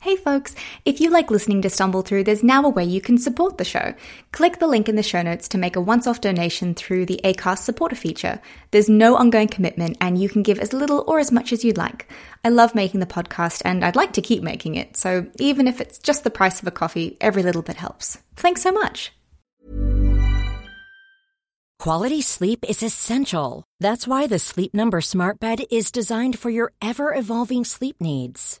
Hey folks, if you like listening to Stumble Through, there's now a way you can support the show. Click the link in the show notes to make a once off donation through the ACAST supporter feature. There's no ongoing commitment and you can give as little or as much as you'd like. I love making the podcast and I'd like to keep making it, so even if it's just the price of a coffee, every little bit helps. Thanks so much. Quality sleep is essential. That's why the Sleep Number Smart Bed is designed for your ever evolving sleep needs.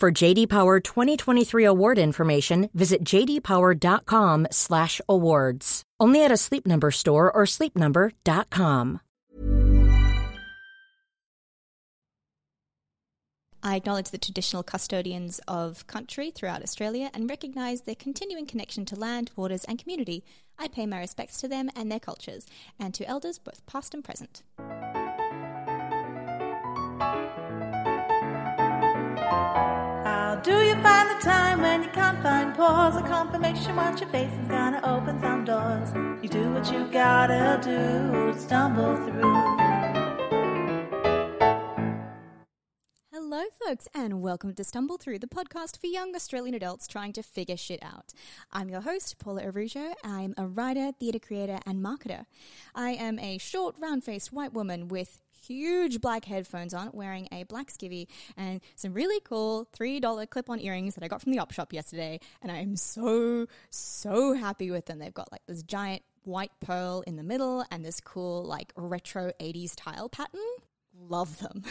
For JD Power 2023 award information, visit jdpower.com/awards. Only at a Sleep Number store or sleepnumber.com. I acknowledge the traditional custodians of country throughout Australia and recognise their continuing connection to land, waters, and community. I pay my respects to them and their cultures, and to elders both past and present. Do you find the time when you can't find pause? A confirmation what your face is gonna open some doors. You do what you gotta do to stumble through. Hello, folks, and welcome to Stumble Through, the podcast for young Australian adults trying to figure shit out. I'm your host, Paula Arujo. I'm a writer, theatre creator, and marketer. I am a short, round faced white woman with huge black headphones on, wearing a black skivvy and some really cool $3 clip on earrings that I got from the op shop yesterday. And I'm so, so happy with them. They've got like this giant white pearl in the middle and this cool, like retro 80s tile pattern love them.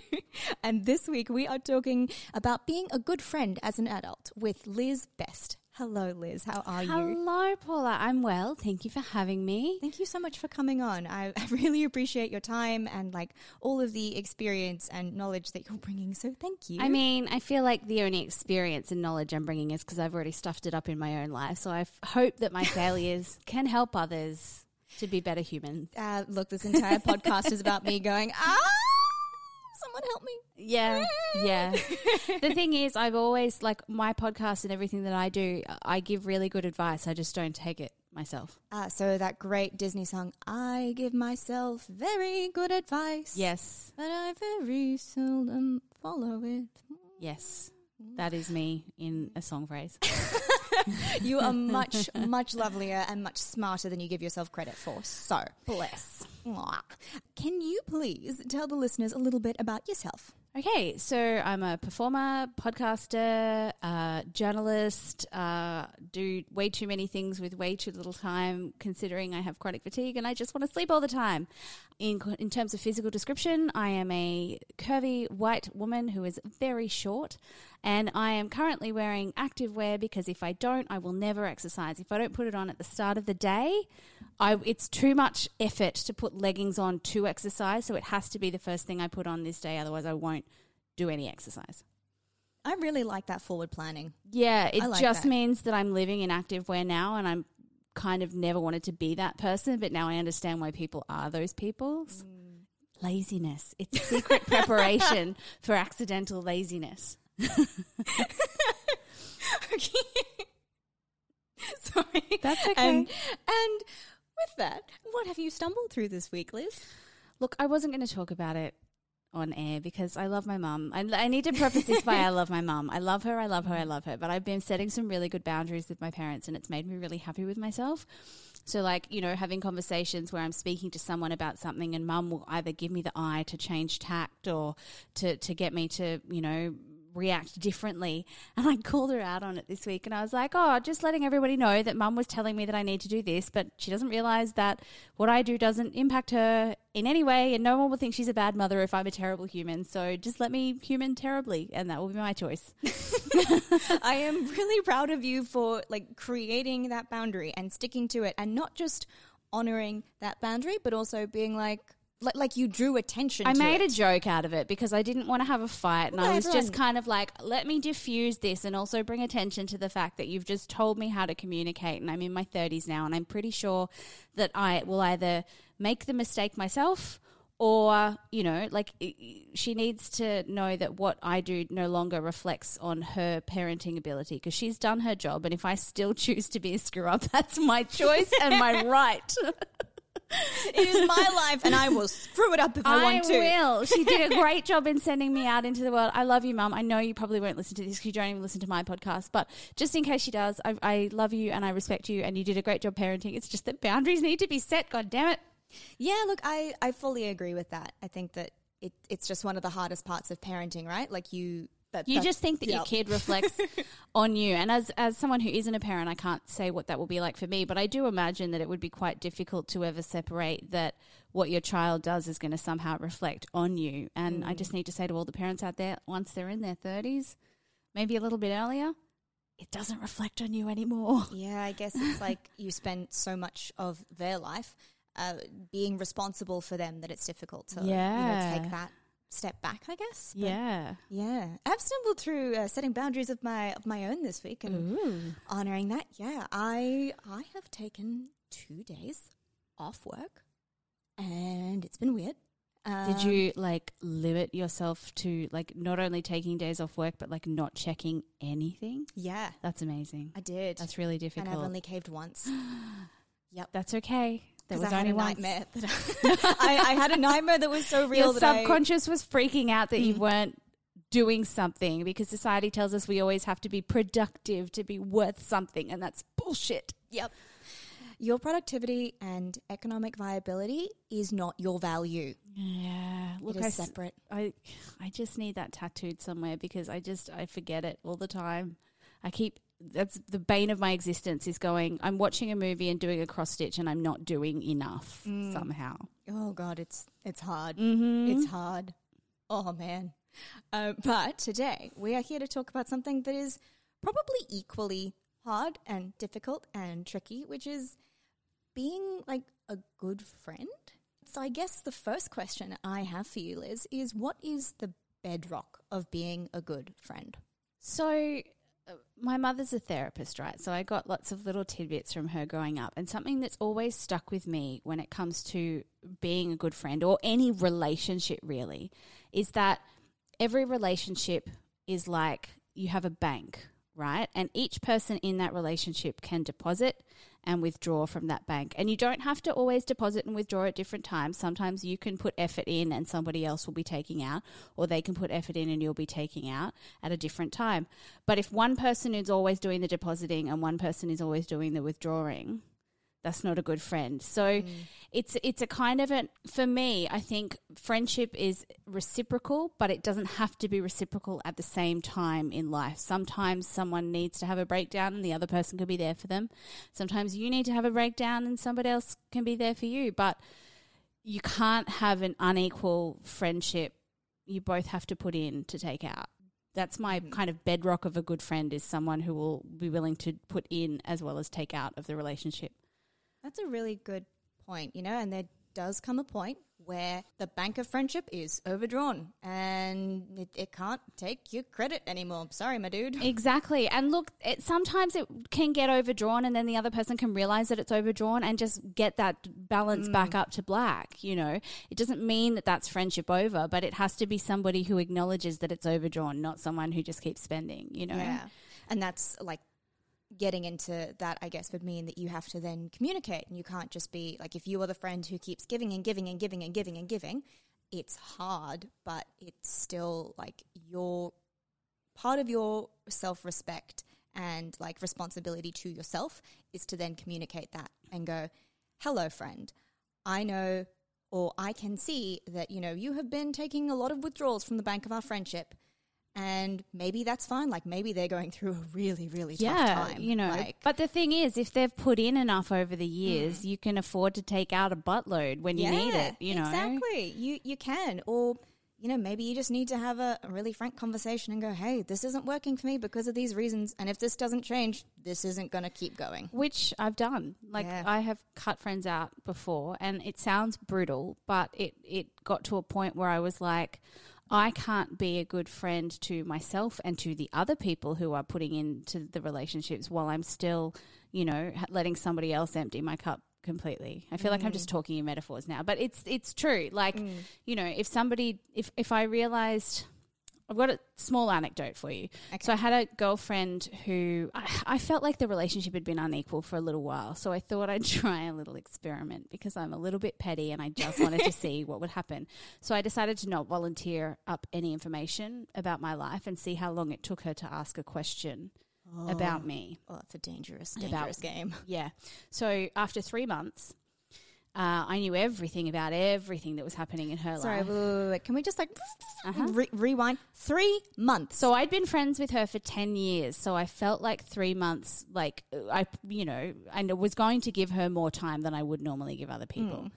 and this week we are talking about being a good friend as an adult with Liz Best. Hello, Liz. How are you? Hello, Paula. I'm well. Thank you for having me. Thank you so much for coming on. I, I really appreciate your time and like all of the experience and knowledge that you're bringing. So thank you. I mean, I feel like the only experience and knowledge I'm bringing is because I've already stuffed it up in my own life. So I f- hope that my failures can help others to be better humans. uh, look, this entire podcast is about me going, ah, someone help me. Yeah, yeah. the thing is, I've always like my podcast and everything that I do. I give really good advice. I just don't take it myself. Uh, so that great Disney song, I give myself very good advice. Yes, But I very seldom follow it. yes, that is me in a song phrase. You are much, much lovelier and much smarter than you give yourself credit for. So, Bless. Can you please tell the listeners a little bit about yourself? Okay, so I'm a performer, podcaster, uh, journalist, uh, do way too many things with way too little time, considering I have chronic fatigue and I just want to sleep all the time. In, in terms of physical description, I am a curvy white woman who is very short, and I am currently wearing active wear because if I don't, I will never exercise. If I don't put it on at the start of the day, I, it's too much effort to put leggings on to exercise, so it has to be the first thing I put on this day, otherwise, I won't do any exercise. I really like that forward planning. Yeah, it like just that. means that I'm living in active wear now, and I'm kind of never wanted to be that person, but now I understand why people are those people. Mm. Laziness. It's secret preparation for accidental laziness. okay. Sorry. That's okay. And, and with that, what have you stumbled through this week, Liz? Look, I wasn't going to talk about it on air because I love my mum. I, I need to preface this by I love my mum. I love her, I love her, I love her. But I've been setting some really good boundaries with my parents and it's made me really happy with myself. So, like, you know, having conversations where I'm speaking to someone about something and mum will either give me the eye to change tact or to, to get me to, you know, react differently. And I called her out on it this week and I was like, oh, just letting everybody know that mum was telling me that I need to do this, but she doesn't realize that what I do doesn't impact her in any way and no one will think she's a bad mother if I'm a terrible human. So just let me human terribly and that will be my choice. I am really proud of you for like creating that boundary and sticking to it and not just honoring that boundary, but also being like, like, like you drew attention. I made it. a joke out of it because I didn't want to have a fight, and I was just kind of like, let me diffuse this and also bring attention to the fact that you've just told me how to communicate, and I'm in my 30s now, and I'm pretty sure that I will either make the mistake myself or, you know, like she needs to know that what I do no longer reflects on her parenting ability because she's done her job, and if I still choose to be a screw up, that's my choice and my right. It is my life, and I will screw it up if I, want to. will. She did a great job in sending me out into the world. I love you, Mum. I know you probably won't listen to this because you don't even listen to my podcast, but just in case she does, I, I love you and I respect you, and you did a great job parenting. It's just that boundaries need to be set. God damn it. Yeah, look, I, I fully agree with that. I think that it, it's just one of the hardest parts of parenting, right? Like you, that, You just think that your kid reflects on you, and as as someone who isn't a parent, I can't say what that will be like for me. But I do imagine that it would be quite difficult to ever separate that what your child does is going to somehow reflect on you. And I just need to say to all the parents out there, once they're in their thirties, maybe a little bit earlier, it doesn't reflect on you anymore. Yeah, I guess it's like you spend so much of their life uh, being responsible for them that it's difficult to you know, Yeah. take that step back. I guess. But Yeah. yeah. I've stumbled through uh, setting boundaries of my of my own this week and honoring that. Yeah, I I have taken two days off work, and it's been weird. Did Um, you like limit yourself to like not only taking days off work, but like not checking anything? Yeah, That's amazing. I did. That's really difficult. and. I've only caved once. yep. That's okay. There was I had only nightmare. That I, I, I had a nightmare that was so real Your that I- subconscious was freaking out that Mm. you weren't doing something because society tells us we always have to be productive to be worth something, and that's bullshit. Yep. Your productivity and economic viability is not your value. Yeah, look, it I, separate. I, I just need that tattooed somewhere because I just I forget it all the time. I keep that's the bane of my existence is going. I'm watching a movie and doing a cross stitch, and I'm not doing enough Mm. somehow. Oh God, it's it's hard. Mm-hmm. It's hard. Oh man. Uh, but today we are here to talk about something that is probably equally hard and difficult and tricky, which is being like a good friend. So I guess the first question I have for you, Liz, is what is the bedrock of being a good friend? So, my mother's a therapist, right? So, I got lots of little tidbits from her growing up. And something that's always stuck with me when it comes to being a good friend or any relationship, really, is that every relationship is like you have a bank, right? And each person in that relationship can deposit and withdraw from that bank. And you don't have to always deposit and withdraw at different times. Sometimes you can put effort in and somebody else will be taking out, or they can put effort in and you'll be taking out at a different time. But if one person is always doing the depositing and one person is always doing the withdrawing, that's not a good friend. So mm. it's it's a kind of a for me, I think friendship is reciprocal, but it doesn't have to be reciprocal at the same time in life. Sometimes someone needs to have a breakdown and the other person can be there for them. Sometimes you need to have a breakdown and somebody else can be there for you, but you can't have an unequal friendship. You both have to put in to take out. That's my mm. kind of bedrock of a good friend is someone who will be willing to put in as well as take out of the relationship. That's a really good point, you know, and there does come a point where the bank of friendship is overdrawn and it, it can't take your credit anymore. Sorry, my dude. Exactly. And look, it, sometimes it can get overdrawn, and then the other person can realize that it's overdrawn and just get that balance mm. back up to black. You know, it doesn't mean that that's friendship over, but it has to be somebody who acknowledges that it's overdrawn, not someone who just keeps spending, you know? Yeah. And that's like getting into that, I guess, would mean that you have to then communicate and you can't just be like, if you are the friend who keeps giving and giving and giving and giving and giving, it's hard, but it's still like your part of your self respect and like responsibility to yourself is to then communicate that and go, hello, friend. I know or I can see that, you know, you have been taking a lot of withdrawals from the bank of our friendship. And maybe that's fine. Like maybe they're going through a really, really tough time. you know. Like, but the thing is, if they've put in enough over the mm. years, you can afford to take out a buttload when you need it. You know, exactly. You you can, or you know, maybe you just need to have a, a really frank conversation and go, hey, this isn't working for me because of these reasons. And if this doesn't change, this isn't going to keep going. Which I've done. Like Yeah. I have cut friends out before and it sounds brutal, but it, it got to a point where I was like, I can't be a good friend to myself and to the other people who are putting into the relationships while I'm still, you know, letting somebody else empty my cup completely. I feel like I'm just mm. talking in metaphors now, but it's it's true. Like, mm. you know, if somebody if if I realized I've got a small anecdote for you. So I had a girlfriend who I, I felt like the relationship had been unequal for a little while. So I thought I'd try a little experiment because I'm a little bit petty and I just wanted to see what would happen. So I decided to not volunteer up any information about my life and see how long it took her to ask a question about oh. me. Oh, that's a dangerous, About- dangerous game. Yeah. So after three months, uh, I knew everything about everything that was happening in her Sorry, life. wait, wait, wait, wait. Can we just like Uh-huh. re- rewind? Three months. So I'd been friends with her for 10 years. So I felt like three months, like I, you know, I was going to give her more time than I would normally give other people.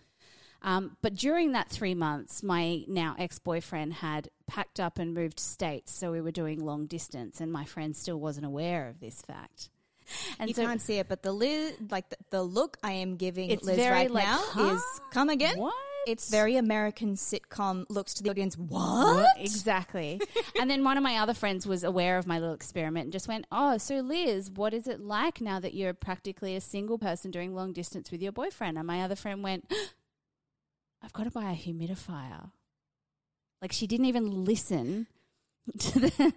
Um, but during that three months, my now ex boyfriend had packed up and moved states. So we were doing long distance, and my friend still wasn't aware of this fact. And you so can't see it, but the Liz, like the, the look I am giving It's Liz right like, now huh? is come again. What? It's very American sitcom looks to the audience. What? What? Exactly. and then one of my other friends was aware of my little experiment and just went, Oh, so Liz, what is it like now that you're practically a single person doing long distance with your boyfriend? And my other friend went, I've got to buy a humidifier. Like she didn't even listen to the.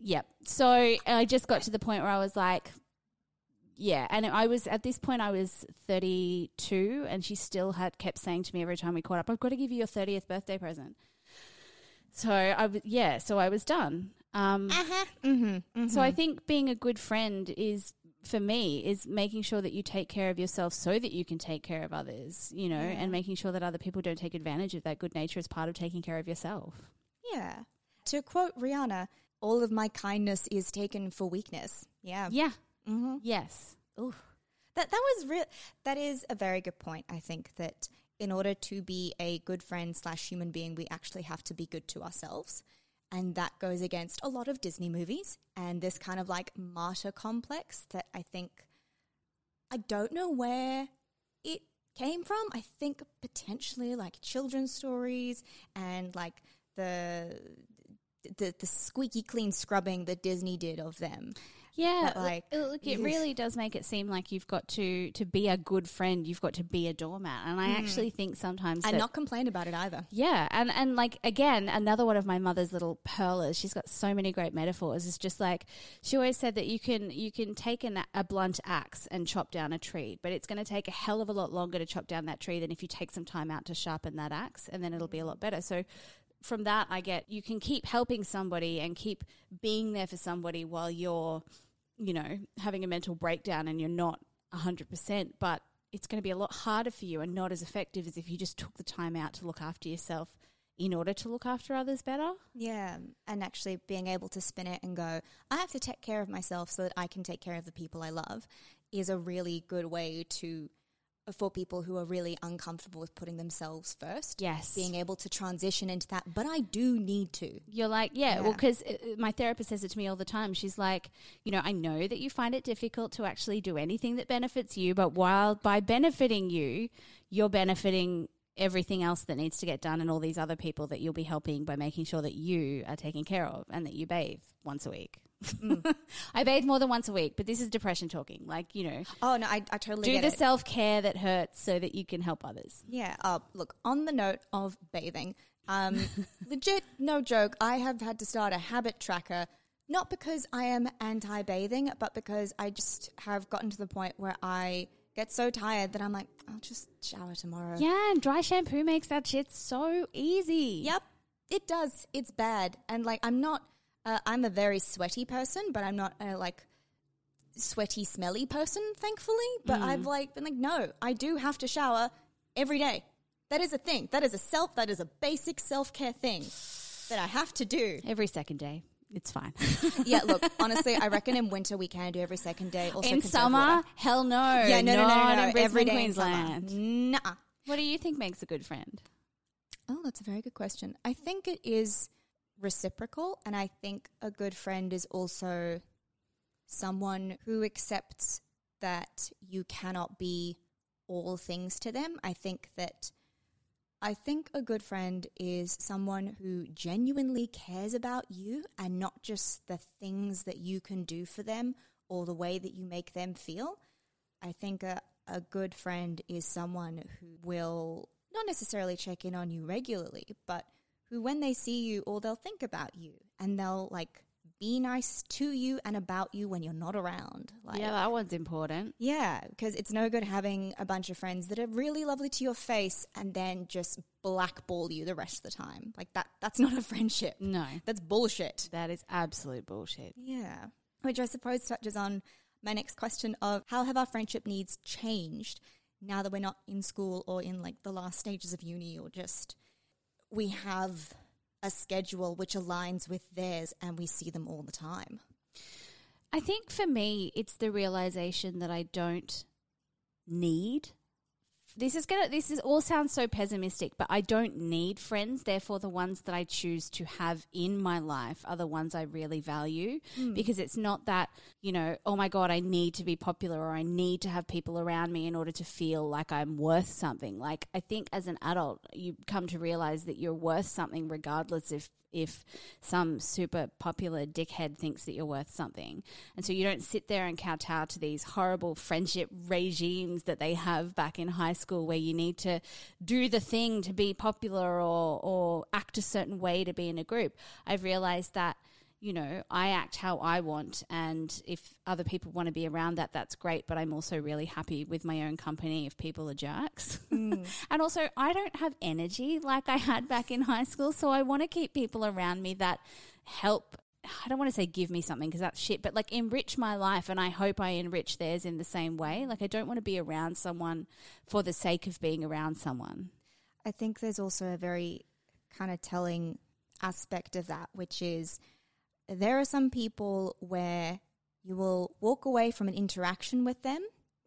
yep. So I just got to the point where I was like, yeah, and I was at this point I was 32 and she still had kept saying to me every time we caught up, I've got to give you your 30th birthday present. So I was yeah, so I was done. Um, Mm-hmm, So I think being a good friend is for me is making sure that you take care of yourself so that you can take care of others, you know, and making sure that other people don't take advantage of that good nature as part of taking care of yourself. Yeah. To quote Rihanna, all of my kindness is taken for weakness. Yeah. Yeah. Mm-hmm. Yes. That that was real. That is a very good point. I think that in order to be a good friend slash human being, we actually have to be good to ourselves, and that goes against a lot of Disney movies and this kind of like martyr complex that I think I don't know where it came from. I think potentially like children's stories and like the the, the squeaky clean scrubbing that Disney did of them. Yeah, But, like, look, look, it really does make it seem like you've got to to be a good friend. You've got to be a doormat, and I mm. actually think sometimes And that- not complain about it either. Yeah, and and like again, another one of my mother's little pearlers. She's got so many great metaphors. It's just like she always said that you can you can take an, a blunt axe and chop down a tree, but it's going to take a hell of a lot longer to chop down that tree than if you take some time out to sharpen that axe, and then it'll be a lot better. So. From that, I get you can keep helping somebody and keep being there for somebody while you're, you know, having a mental breakdown and you're not 100%, but it's going to be a lot harder for you and not as effective as if you just took the time out to look after yourself in order to look after others better. Yeah, and actually being able to spin it and go, I have to take care of myself so that I can take care of the people I love is a really good way to for people who are really uncomfortable with putting themselves first. Yes. Being able to transition into that, but I do need to. You're like, yeah, well, because uh, uh, my therapist says it to me all the time. She's like, you know, I know that you find it difficult to actually do anything that benefits you, but while by benefiting you, you're benefiting everything else that needs to get done and all these other people that you'll be helping by making sure that you are taken care of and that you bathe once a week. I bathe more than once a week, but this is depression talking. Like, you know, Oh no, I, I totally do the self care that hurts so that you can help others. Yeah. Uh, look, on the note of bathing, um, legit, no joke, I have had to start a habit tracker, not because I am anti bathing, but because I just have gotten to the point where I get so tired that I'm like, I'll just shower tomorrow. Yeah, and dry shampoo makes that shit so easy. Yep, it does. It's bad. And like, I'm not, uh, I'm a very sweaty person, but I'm not a like sweaty, smelly person, thankfully. But I've like been like, no, I do have to shower every day. That is a thing. That is a self, that is a basic self care thing that I have to do. Every second day. It's fine. yeah, look, honestly, I reckon in winter we can do every second day. Also in summer, hell no. Yeah, no, no, no, no, no. every day Queensland. summer. Nah. What do you think makes a good friend? Oh, that's a very good question. I think it is reciprocal, and I think a good friend is also someone who accepts that you cannot be all things to them. I think that I think a good friend is someone who genuinely cares about you and not just the things that you can do for them or the way that you make them feel. I think a, a good friend is someone who will not necessarily check in on you regularly, but who, when they see you, or they'll think about you and they'll like be nice to you and about you when you're not around. Like, yeah, that one's important. yeah, because it's no good having a bunch of friends that are really lovely to your face and then just blackball you the rest of the time. Like that that's not a friendship. No, That's bullshit. that is absolute bullshit. Yeah. Which I suppose touches on my next question of how have our friendship needs changed now that we're not in school or in like the last stages of uni or just we have a schedule which aligns with theirs and we see them all the time. I think for me, it's the realization that I don't need. This is gonna. This is all sounds so pessimistic, but I don't need friends. Therefore, the ones that I choose to have in my life are the ones I really value hmm. because it's not that you know, oh my god, I need to be popular or I need to have people around me in order to feel like I'm worth something. Like I think as an adult, you come to realize that you're worth something regardless if if some super popular dickhead thinks that you're worth something. And so you don't sit there and kowtow to these horrible friendship regimes that they have back in high school where you need to do the thing to be popular or, or act a certain way to be in a group. I've realized that you know, I act how I want. And if other people want to be around that, that's great. But I'm also really happy with my own company if people are jerks. Mm. and also, I don't have energy like I had back in high school. So I want to keep people around me that help. I don't want to say give me something because that's shit, but like enrich my life. And I hope I enrich theirs in the same way. Like, I don't want to be around someone for the sake of being around someone. I think there's also a very kind of telling aspect of that, which is there are some people where you will walk away from an interaction with them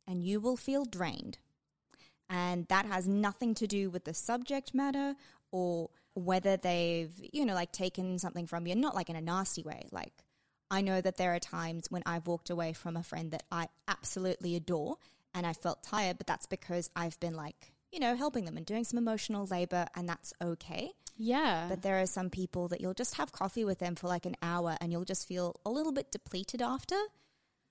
and you will feel drained. And that has nothing to do with the subject matter or whether they've, you know, like taken something from you, not like in a nasty way. Like, I know that there are times when I've walked away from a friend that I absolutely adore and I felt tired, but that's because I've been like, you know, helping them and doing some emotional labor, and that's okay. Yeah. But there are some people that you'll just have coffee with them for like an hour and you'll just feel a little bit depleted after.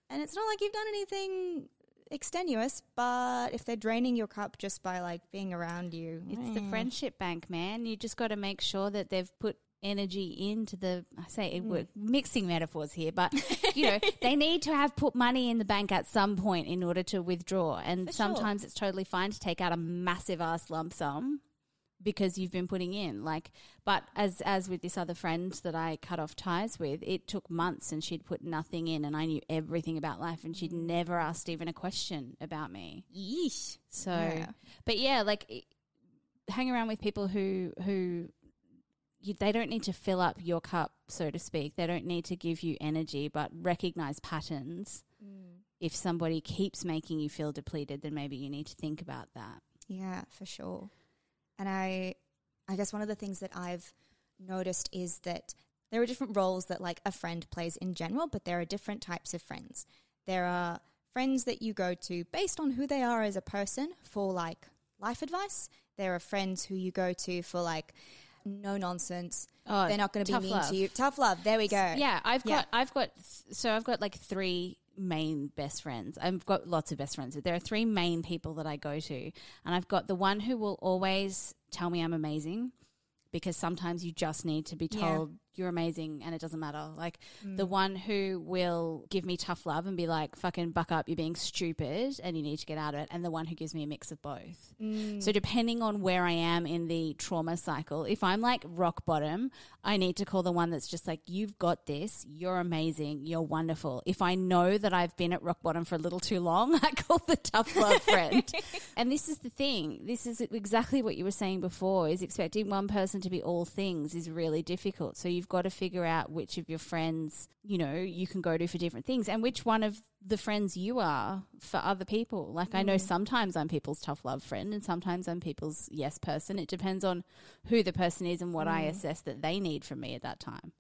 And it's not like you've done anything extenuous, but if they're draining your cup just by like being around you, It's the eh. friendship bank, man. You just got to make sure that they've put energy into the. I say Hmm. we're mixing metaphors here, but you know they need to have put money in the bank at some point in order to withdraw. And For sure. sometimes it's totally fine to take out a massive ass lump sum because you've been putting in like but as as with this other friend that I cut off ties with it took months and she'd put nothing in and I knew everything about life and Hmm. she'd never asked even a question about me Yeesh. so, Yeah. but yeah, like hang around with people who who you, they don't need to fill up your cup, so to speak. They don't need to give you energy, but recognize patterns. Mm. If somebody keeps making you feel depleted, then maybe you need to think about that. Yeah, for sure. And I I guess one of the things that I've noticed is that there are different roles that like a friend plays in general, but there are different types of friends. There are friends that you go to based on who they are as a person for like life advice. There are friends who you go to for like no nonsense. Oh, They're not going to be mean love. to you. Tough love. There we go. Yeah, I've Yeah. got, I've got, so I've got like three main best friends. I've got lots of best friends, but there are three main people that I go to. And I've got the one who will always tell me I'm amazing because sometimes you just need to be Yeah. You're amazing and it doesn't matter. Like mm. the one who will give me tough love and be like, fucking buck up, you're being stupid and you need to get out of it. And the one who gives me a mix of both. Mm. So depending on where I am in the trauma cycle, if I'm like rock bottom, I need to call the one that's just like, you've got this, you're amazing, you're wonderful. If I know that I've been at rock bottom for a little too long, I call the tough love friend. and this is the thing. This is exactly what you were saying before is expecting one person to be all things is really difficult. So you've got to figure out which of your friends, you know, you can go to for different things and which one of the friends you are for other people. Like I know sometimes I'm people's tough love friend and sometimes I'm people's yes person. It depends on who the person is and what I assess that they need from me at that time.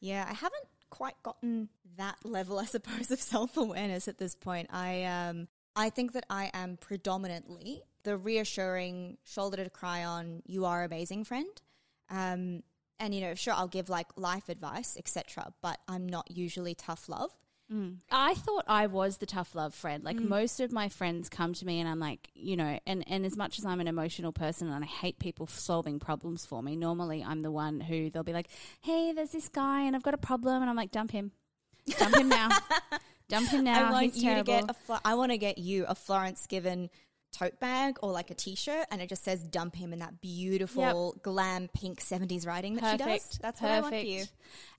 Yeah, I haven't quite gotten that level, I suppose, of self awareness at this point. I um I think that I am predominantly the reassuring shoulder to cry on, you are amazing friend. Um and you know, sure I'll give like life advice, etc., but I'm not usually tough love. Mm. I thought I was the tough love friend. Like mm. most of my friends come to me and I'm like, you know, and, and as much as I'm an emotional person and I hate people solving problems for me, normally I'm the one who they'll be like, hey, there's this guy and I've got a problem. And I'm like, dump him. Dump him now. dump him now. I want He's you terrible. to get a Flo- I want to get you a Florence Given tote bag or like a t-shirt and it just says dump him in that beautiful glam pink 70s writing that she does. That's what I want for you.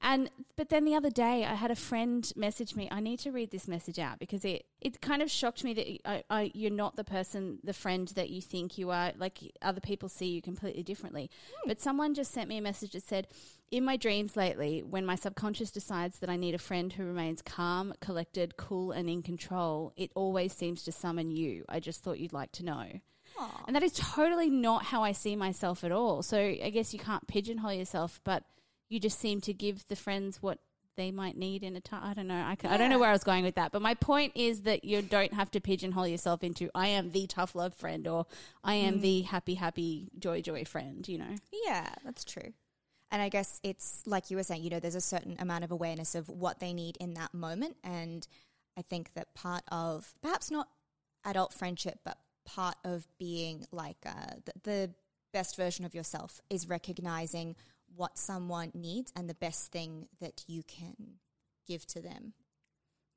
And but then the other day, I had a friend message me. I need to read this message out because it it kind of shocked me that I, I, you're not the person, the friend that you think you are. Like other people see you completely differently. Hmm. But someone just sent me a message that said, "In my dreams lately, when my subconscious decides that I need a friend who remains calm, collected, cool, and in control, it always seems to summon you. I just thought you'd like to know." And that is totally not how I see myself at all. So I guess you can't pigeonhole yourself, but you just seem to give the friends what they might need in a time. I don't know. I, ca- I don't know where I was going with that. But my point is that you don't have to pigeonhole yourself into I am the tough love friend or I am mm. the happy, happy, joy, joy friend, you know? Yeah, that's true. And I guess it's like you were saying, you know, there's a certain amount of awareness of what they need in that moment. And I think that part of perhaps not adult friendship, but part of being like uh, the, the best version of yourself is recognizing what someone needs and the best thing that you can give to them.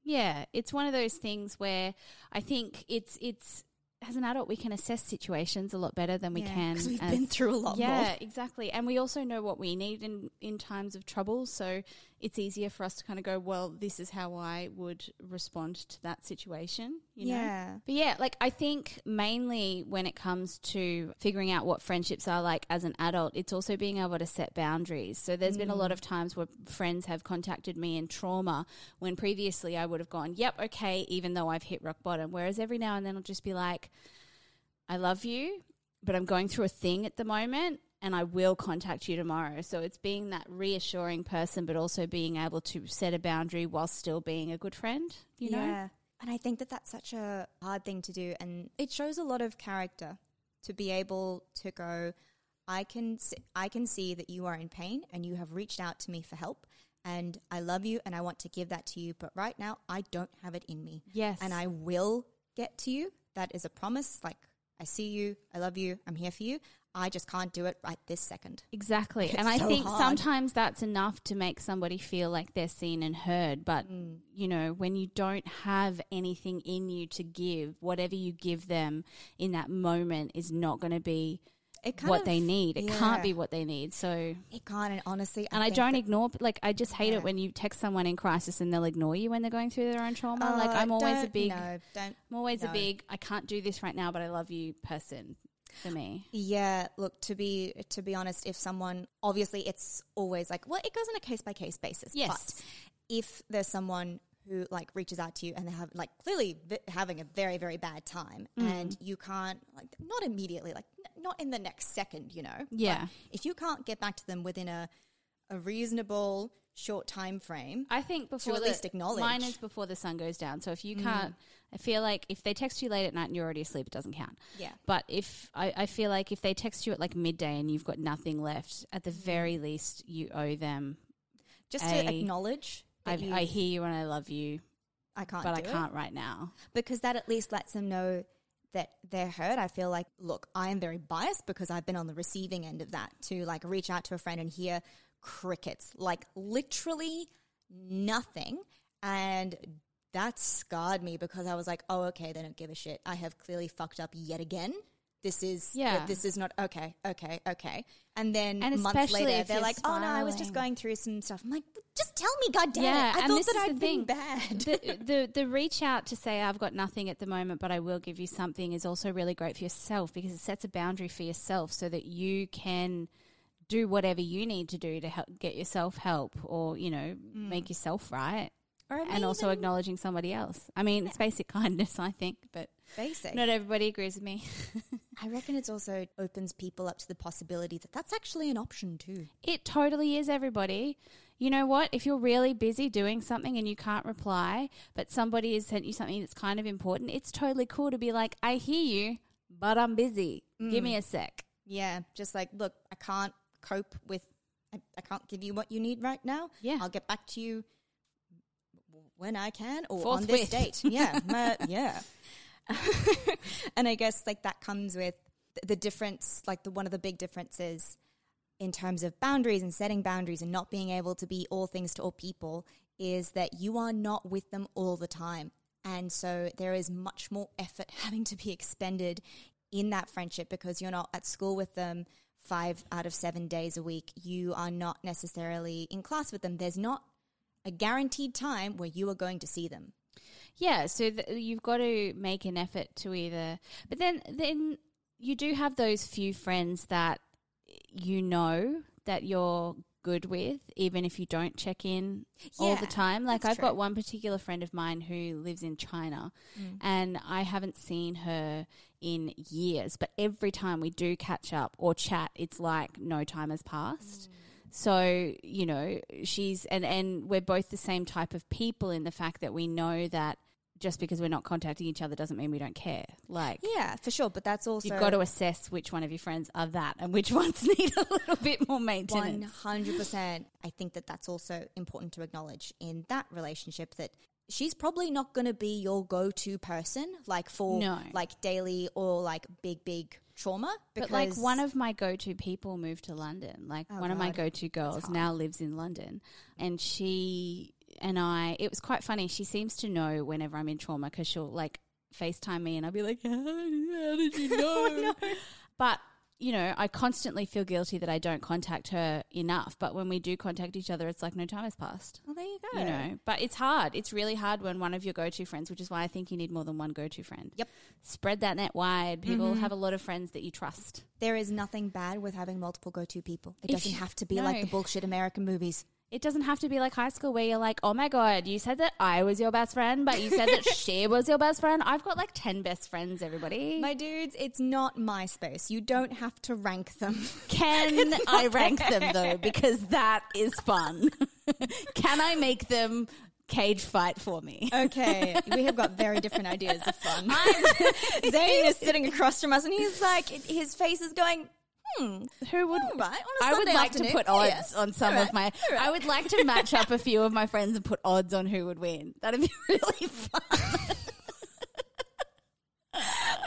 Yeah, it's one of those things where I think it's it's as an adult we can assess situations a lot better than we can. Yeah, can 'cause we've as- been through a lot more. yeah, more. exactly. And we also know what we need in in times of trouble, so it's easier for us to kind of go, well, this is how I would respond to that situation, you know. Yeah. But yeah, like I think mainly when it comes to figuring out what friendships are like as an adult, it's also being able to set boundaries. So there's been a lot mm. of times where friends have contacted me in trauma when previously I would have gone, yep, okay, even though I've hit rock bottom. Whereas every now and then I'll just be like, I love you, but I'm going through a thing at the moment and I will contact you tomorrow. So it's being that reassuring person, but also being able to set a boundary while still being a good friend, you know? Yeah. And I think that that's such a hard thing to do. And it shows a lot of character to be able to go, I can, see, I can see that you are in pain and you have reached out to me for help. And I love you and I want to give that to you. But right now, I don't have it in me. Yes. And I will get to you. That is a promise. Like, I see you. I love you. I'm here for you. I just can't do it right this second. Exactly. It's and I so think hard. sometimes that's enough to make somebody feel like they're seen and heard. But, Mm. you know, when you don't have anything in you to give, whatever you give them in that moment is not going to be what of- they need. It yeah. can't be what they need. So, It can't. And honestly, and I, don't ignore, like, I just hate Yeah. it when you text someone in crisis and they'll ignore you when they're going through their own trauma. like, Uh, I'm always a big, No, don't. I'm always a big, I can't do this right now, but I love you person for me. Yeah, look to be to be honest, if someone obviously it's always like well, it goes on a case by case basis. Yes. but if there's someone who like reaches out to you and they have like clearly v- having a very very bad time Mm. and you can't like not immediately like n- not in the next second, you know. Yeah. if you can't get back to them within a a reasonable short time frame, I think before at the- least acknowledge. Mine is before the sun goes down. So if you can't, I feel like if they text you late at night and you're already asleep, it doesn't count. Yeah. But if I, I feel like if they text you at like midday and you've got nothing left, at the very least you owe them. just a- to acknowledge I, I hear you and I love you, I can't but I do it. can't right now. because that at least lets them know that they're hurt. I feel like, look, I am very biased because I've been on the receiving end of that to like reach out to a friend and hear crickets, like literally nothing. And that scarred me because I was like, oh, okay, they don't give a shit. I have clearly fucked up yet again. This is, Yeah. this is not okay, okay, okay. And then And months later, they're like, oh no, I was just going through some stuff. I'm like, just tell me, goddamn Yeah, it. I thought that I'd been bad. the, the the reach out to say I've got nothing at the moment, but I will give you something is also really great for yourself because it sets a boundary for yourself so that you can do whatever you need to do to help get yourself help or you know Mm. make yourself right. And also acknowledging somebody else. I mean, it's basic kindness, I think, but basic. not everybody agrees with me. I reckon it's also opens people up to the possibility that that's actually an option too. It totally is, everybody. You know what? If you're really busy doing something and you can't reply, but somebody has sent you something that's kind of important, it's totally cool to be like, I hear you, but I'm busy. Give me mm. a sec. Yeah, just like, look, I can't cope with, I, I can't give you what you need right now. Yeah. I'll get back to you when I can or on this Forthwith. date. Yeah, ma- yeah. and I guess like that comes with the difference, like the one of the big differences in terms of boundaries and setting boundaries and not being able to be all things to all people is that you are not with them all the time. And so there is much more effort having to be expended in that friendship because you're not at school with them five out of seven days a week. You are not necessarily in class with them. There's not a guaranteed time where you are going to see them. Yeah, so th- you've got to make an effort to either, but then then you do have those few friends that you know that you're good with, even if you don't check in all the time. Like I've got one particular friend of mine who lives in China, mm. and I haven't seen her in years. But every time we do catch up or chat, it's like no time has passed. Mm. So, you know, she's and and we're both the same type of people in the fact that we know that just because we're not contacting each other doesn't mean we don't care. Like Yeah, for sure. But that's also you've got to assess which one of your friends are that and which ones need a little bit more maintenance. hundred percent. I think that that's also important to acknowledge in that relationship that she's probably not going to be your go-to person, like for No. like daily or like big big trauma. But like one of my go-to people moved to London. Like Oh, one of my go-to girls now lives in London, and she and I. It was quite funny. She seems to know whenever I'm in trauma because she'll like FaceTime me, and I'll be like, "How, how did you know?" But you know, I constantly feel guilty that I don't contact her enough. But when we do contact each other, it's like no time has passed. well, there you go. You know, but it's hard. It's really hard when one of your go-to friends, which is why I think you need more than one go-to friend. Yep. Spread that net wide. People mm-hmm. have a lot of friends that you trust. there is nothing bad with having multiple go-to people. It If doesn't have to be like the bullshit American movies. It doesn't have to be like high school where you're like, oh my God, you said that I was your best friend, but you said that she was your best friend. I've got like 10 best friends, everybody. My dudes, it's not MySpace. You don't have to rank them. Can I rank them though? Because that is fun. Can I make them cage fight for me? Okay, we have got very different ideas of fun. Zane is sitting across from us, and he's like, his face is going, hmm, Who would. all right, on a I would like afternoon. to put odds on some All of my. right. I would like to match up a few of my friends and put odds on who would win. That'd be really fun.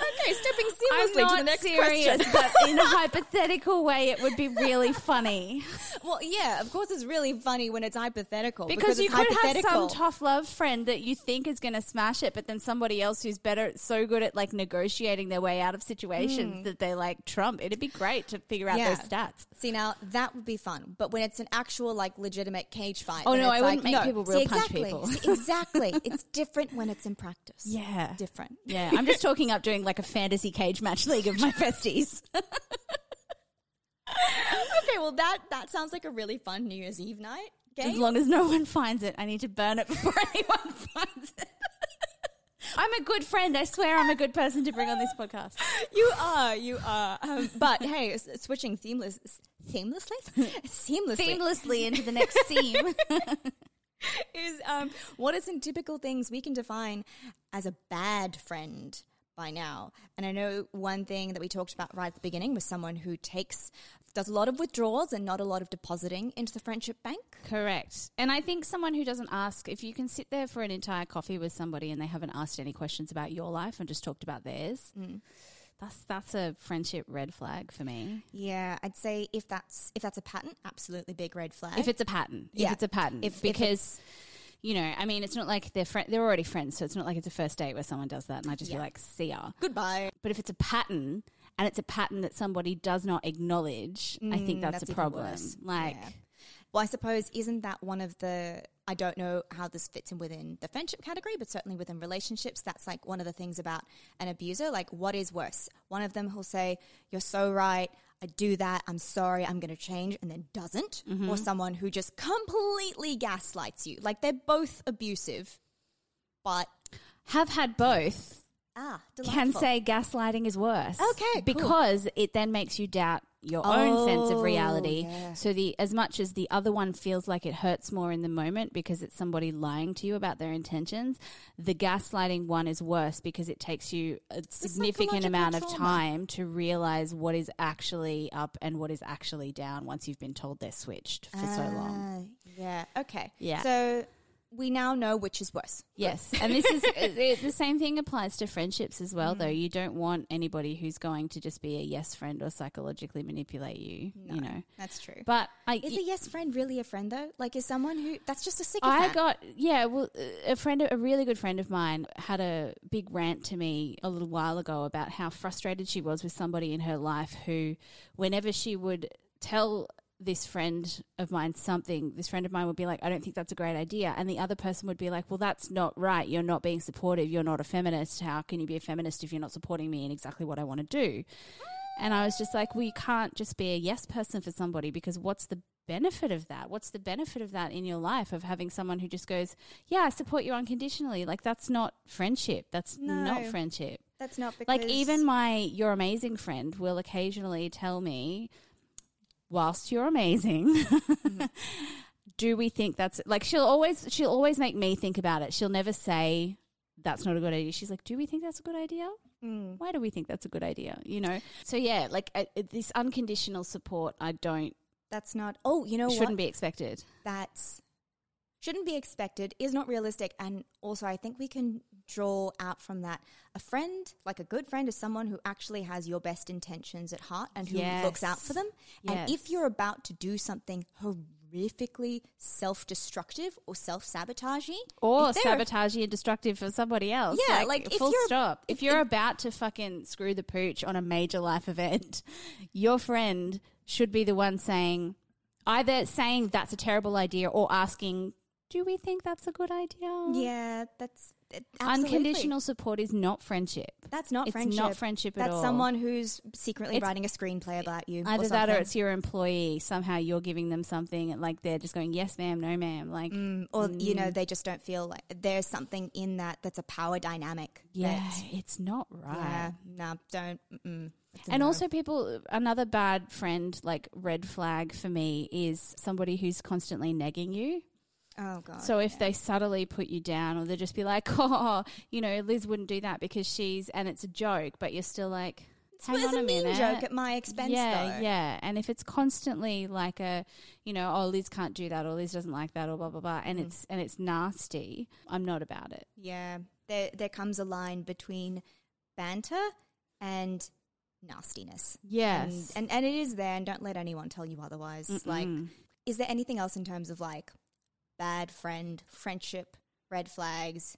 Okay, stepping seamlessly to the next serious, question. but in a hypothetical way, it would be really funny well, yeah, of course, it's really funny when it's hypothetical because, it's you could have some tough love friend that you think is going to smash it, but then somebody else who's better, so good at like negotiating their way out of situations hmm. that they like trump. It'd be great to figure out. Yeah. those stats. See now that would be fun, but when it's an actual like legitimate cage fight, Oh, no, I wouldn't like, make no. people See, real punch exactly. people. See, exactly, it's different when it's in practice. Yeah. different. Yeah, I'm just talking up doing like a fantasy cage match league of my besties. Okay, well that that sounds like a really fun New Year's Eve night Game. As long as no one finds it, I need to burn it before anyone finds it. I'm a good friend. I swear I'm a good person to bring on this podcast. You are, you are. Um, but hey, s- switching seamless, seamlessly, seamlessly Seamlessly into the next theme is um, what are some typical things we can define as a bad friend by now? And I know one thing that we talked about right at the beginning was someone who takes does a lot of withdrawals and not a lot of depositing into the friendship bank. Correct. And I think someone who doesn't ask, if you can sit there for an entire coffee with somebody and they haven't asked any questions about your life and just talked about theirs, mm. that's that's a friendship red flag for me. Yeah, I'd say if that's if that's a pattern, absolutely big red flag. If it's a pattern, Yeah. if it's a pattern, If- if because you know, I mean, it's not like they're friend, they're already friends, so it's not like it's a first date where someone does that and I just be like, see ya. goodbye. But if it's a pattern and it's a pattern that somebody does not acknowledge, I think Mm, that's, a problem. Like, Yeah. Well, I suppose isn't that one of the? I don't know how this fits in within the friendship category, but certainly within relationships, that's like one of the things about an abuser. Like, what is worse? One of them who'll say, "You're so right. I do that, I'm sorry, I'm going to change, and then doesn't, Mm-hmm. or someone who just completely gaslights you. Like they're both abusive, but Have had both. Ah, Can say gaslighting is worse. Okay, cool. because it then makes you doubt your own sense of Oh, reality. yeah. So the as much as the other one feels like it hurts more in the moment because it's somebody lying to you about their intentions, the gaslighting one is worse because it takes you a significant amount of trauma. time to realize what is actually up and what is actually down once you've been told they're switched for so long. Ah, Yeah. Okay. Yeah. So we now know which is worse. Yes, and this is it, the same thing applies to friendships as well. Though Mm. you don't want anybody who's going to just be a yes friend or psychologically manipulate you. You know, That's true. but I is a yes friend really a friend though? Like, is someone who that's just a sick. I got yeah. Well, a friend, a really good friend of mine, had a big rant to me a little while ago about how frustrated she was with somebody in her life who, whenever she would tell this friend of mine something, this friend of mine would be like, "I don't think that's a great idea," and the other person would be like, "Well, that's not right. You're not being supportive. You're not a feminist. How can you be a feminist if you're not supporting me in exactly what I want to do?" And I was just like, well, you can't just be a yes person for somebody because what's the benefit of that? What's the benefit of that in your life of having someone who just goes, yeah, I support you unconditionally? Like, that's not friendship. That's not friendship. that's not because Like, even my You're Amazing friend will occasionally tell me, whilst you're amazing, do we think that's like she'll always she'll always make me think about it. She'll never say that's not a good idea. She's like, "Do we think that's a good idea? Mm. Why do we think that's a good idea?" You know. So yeah, like uh, uh, this unconditional support, I don't that's not. Oh, you know shouldn't what? be expected. That's shouldn't be expected. Is not realistic, and also I think we can draw out from that a friend, like a good friend, is someone who actually has your best intentions at heart and who looks out for Yes. them. And if you're about to do something horrifically self-destructive or self-sabotaging, Or if and destructive for somebody else. Yeah, like, if full stop. If, if- you're about to fucking screw the pooch on a major life event, your friend should be the one saying, either saying that's a terrible idea or asking, do we think that's a good idea? yeah, that's it- Unconditional support is not friendship. That's not It's friendship. not friendship at all. That's all. someone who's secretly It's- writing a screenplay about you. Either or that or it's your employee. Somehow you're giving them something and like they're just going, yes, ma'am, no, ma'am. Like, Mm, or you know they just don't feel like there's something in that that's a power dynamic. yeah, it's not right. yeah, no, don't. Mm-mm. And also, people, another bad friend, like red flag for me, is somebody who's constantly negging you. Oh god. So if they subtly put you down, or they just be like, oh, you know, Liz wouldn't do that because she's, and it's a joke, but you're still like, hang it's on a a minute. joke at my expense. yeah, though. yeah. And if it's constantly like a, you know, oh, Liz can't do that, or Liz doesn't like that, or blah blah blah, Mm. and it's and it's nasty, I'm not about it. yeah. There, there comes a line between banter and nastiness. Yes. and, and and it is there. And don't let anyone tell you otherwise. Like, Mm-mm. is there anything else in terms of like bad friend, friendship, red flags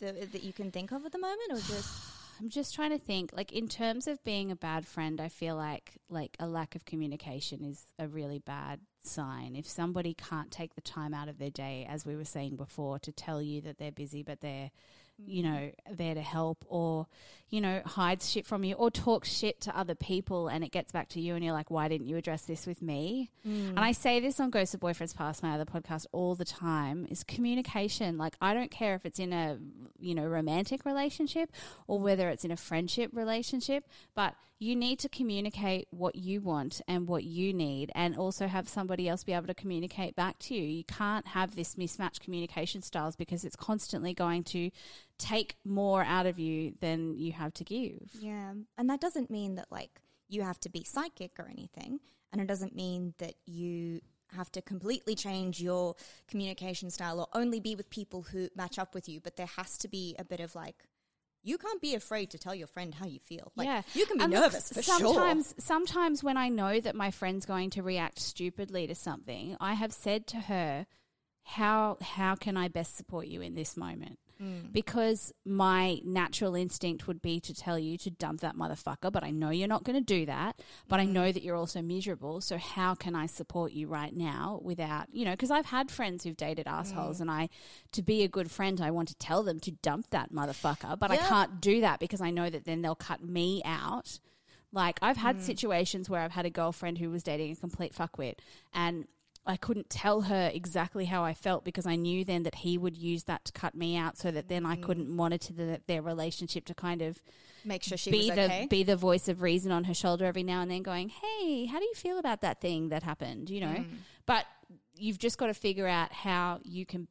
that, that you can think of at the moment, or just I'm just trying to think. Like in terms of being a bad friend, I feel like like a lack of communication is a really bad sign. If somebody can't take the time out of their day, as we were saying before, to tell you that they're busy but they're you mm. know there to help or you know hides shit from you or talks shit to other people and it gets back to you and you're like why didn't you address this with me? Mm. And i say this on ghost of boyfriends past my other podcast all the time is communication. Like i don't care if it's in a you know romantic relationship or whether it's in a friendship relationship but you need to communicate what you want and what you need and also have somebody else be able to communicate back to you. You can't have this mismatched communication styles because it's constantly going to take more out of you than you have to give Yeah. And that doesn't mean that like you have to be psychic or anything. And it doesn't mean that you have to completely change your communication style or only be with people who match up with you. But there has to be a bit of like, you can't be afraid to tell your friend how you feel. Like, yeah, You can be And look, nervous for sure. sometimes, Sometimes, when I know that my friend's going to react stupidly to something, I have said to her, "How how can I best support you in this moment?" Mm. Because my natural instinct would be to tell you to dump that motherfucker, but I know you're not going to do that. But I Mm. know that you're also miserable. So how can I support you right now without, you know, because I've had friends who've dated assholes Mm. and I, to be a good friend, I want to tell them to dump that motherfucker, but I can't do that because I know that then they'll cut me out. Like I've had situations where I've had a girlfriend who was dating a complete fuckwit and I couldn't tell her exactly how I felt because I knew then that he would use that to cut me out so that then I mm. couldn't monitor the, their relationship to kind of Make sure she be was the okay. be the voice of reason on her shoulder every now and then going, "Hey, how do you feel about that thing that happened?" you know. Mm. But you've just got to figure out how you can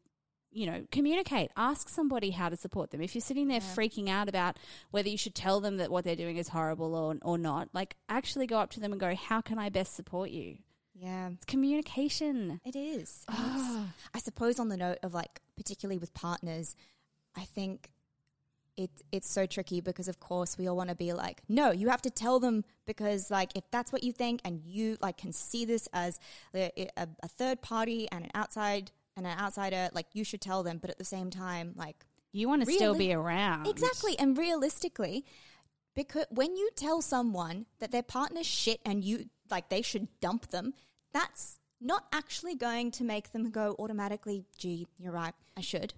you know, communicate. Ask somebody how to support them. If you're sitting there freaking out about whether you should tell them that what they're doing is horrible or or not, like actually go up to them and go, "How can I best support you?" Yeah. It's communication. It is. And ah. I suppose on the note of like, particularly with partners, I think it it's so tricky because of course we all want to be like, no, you have to tell them because like if that's what you think and you like can see this as a, a, a third party and an outside and an outsider, like you should tell them. But at the same time, like You want to still be around. Exactly. And realistically, because when you tell someone that their partner's shit and you like they should dump them, that's not actually going to make them go automatically, gee, you're right, I should.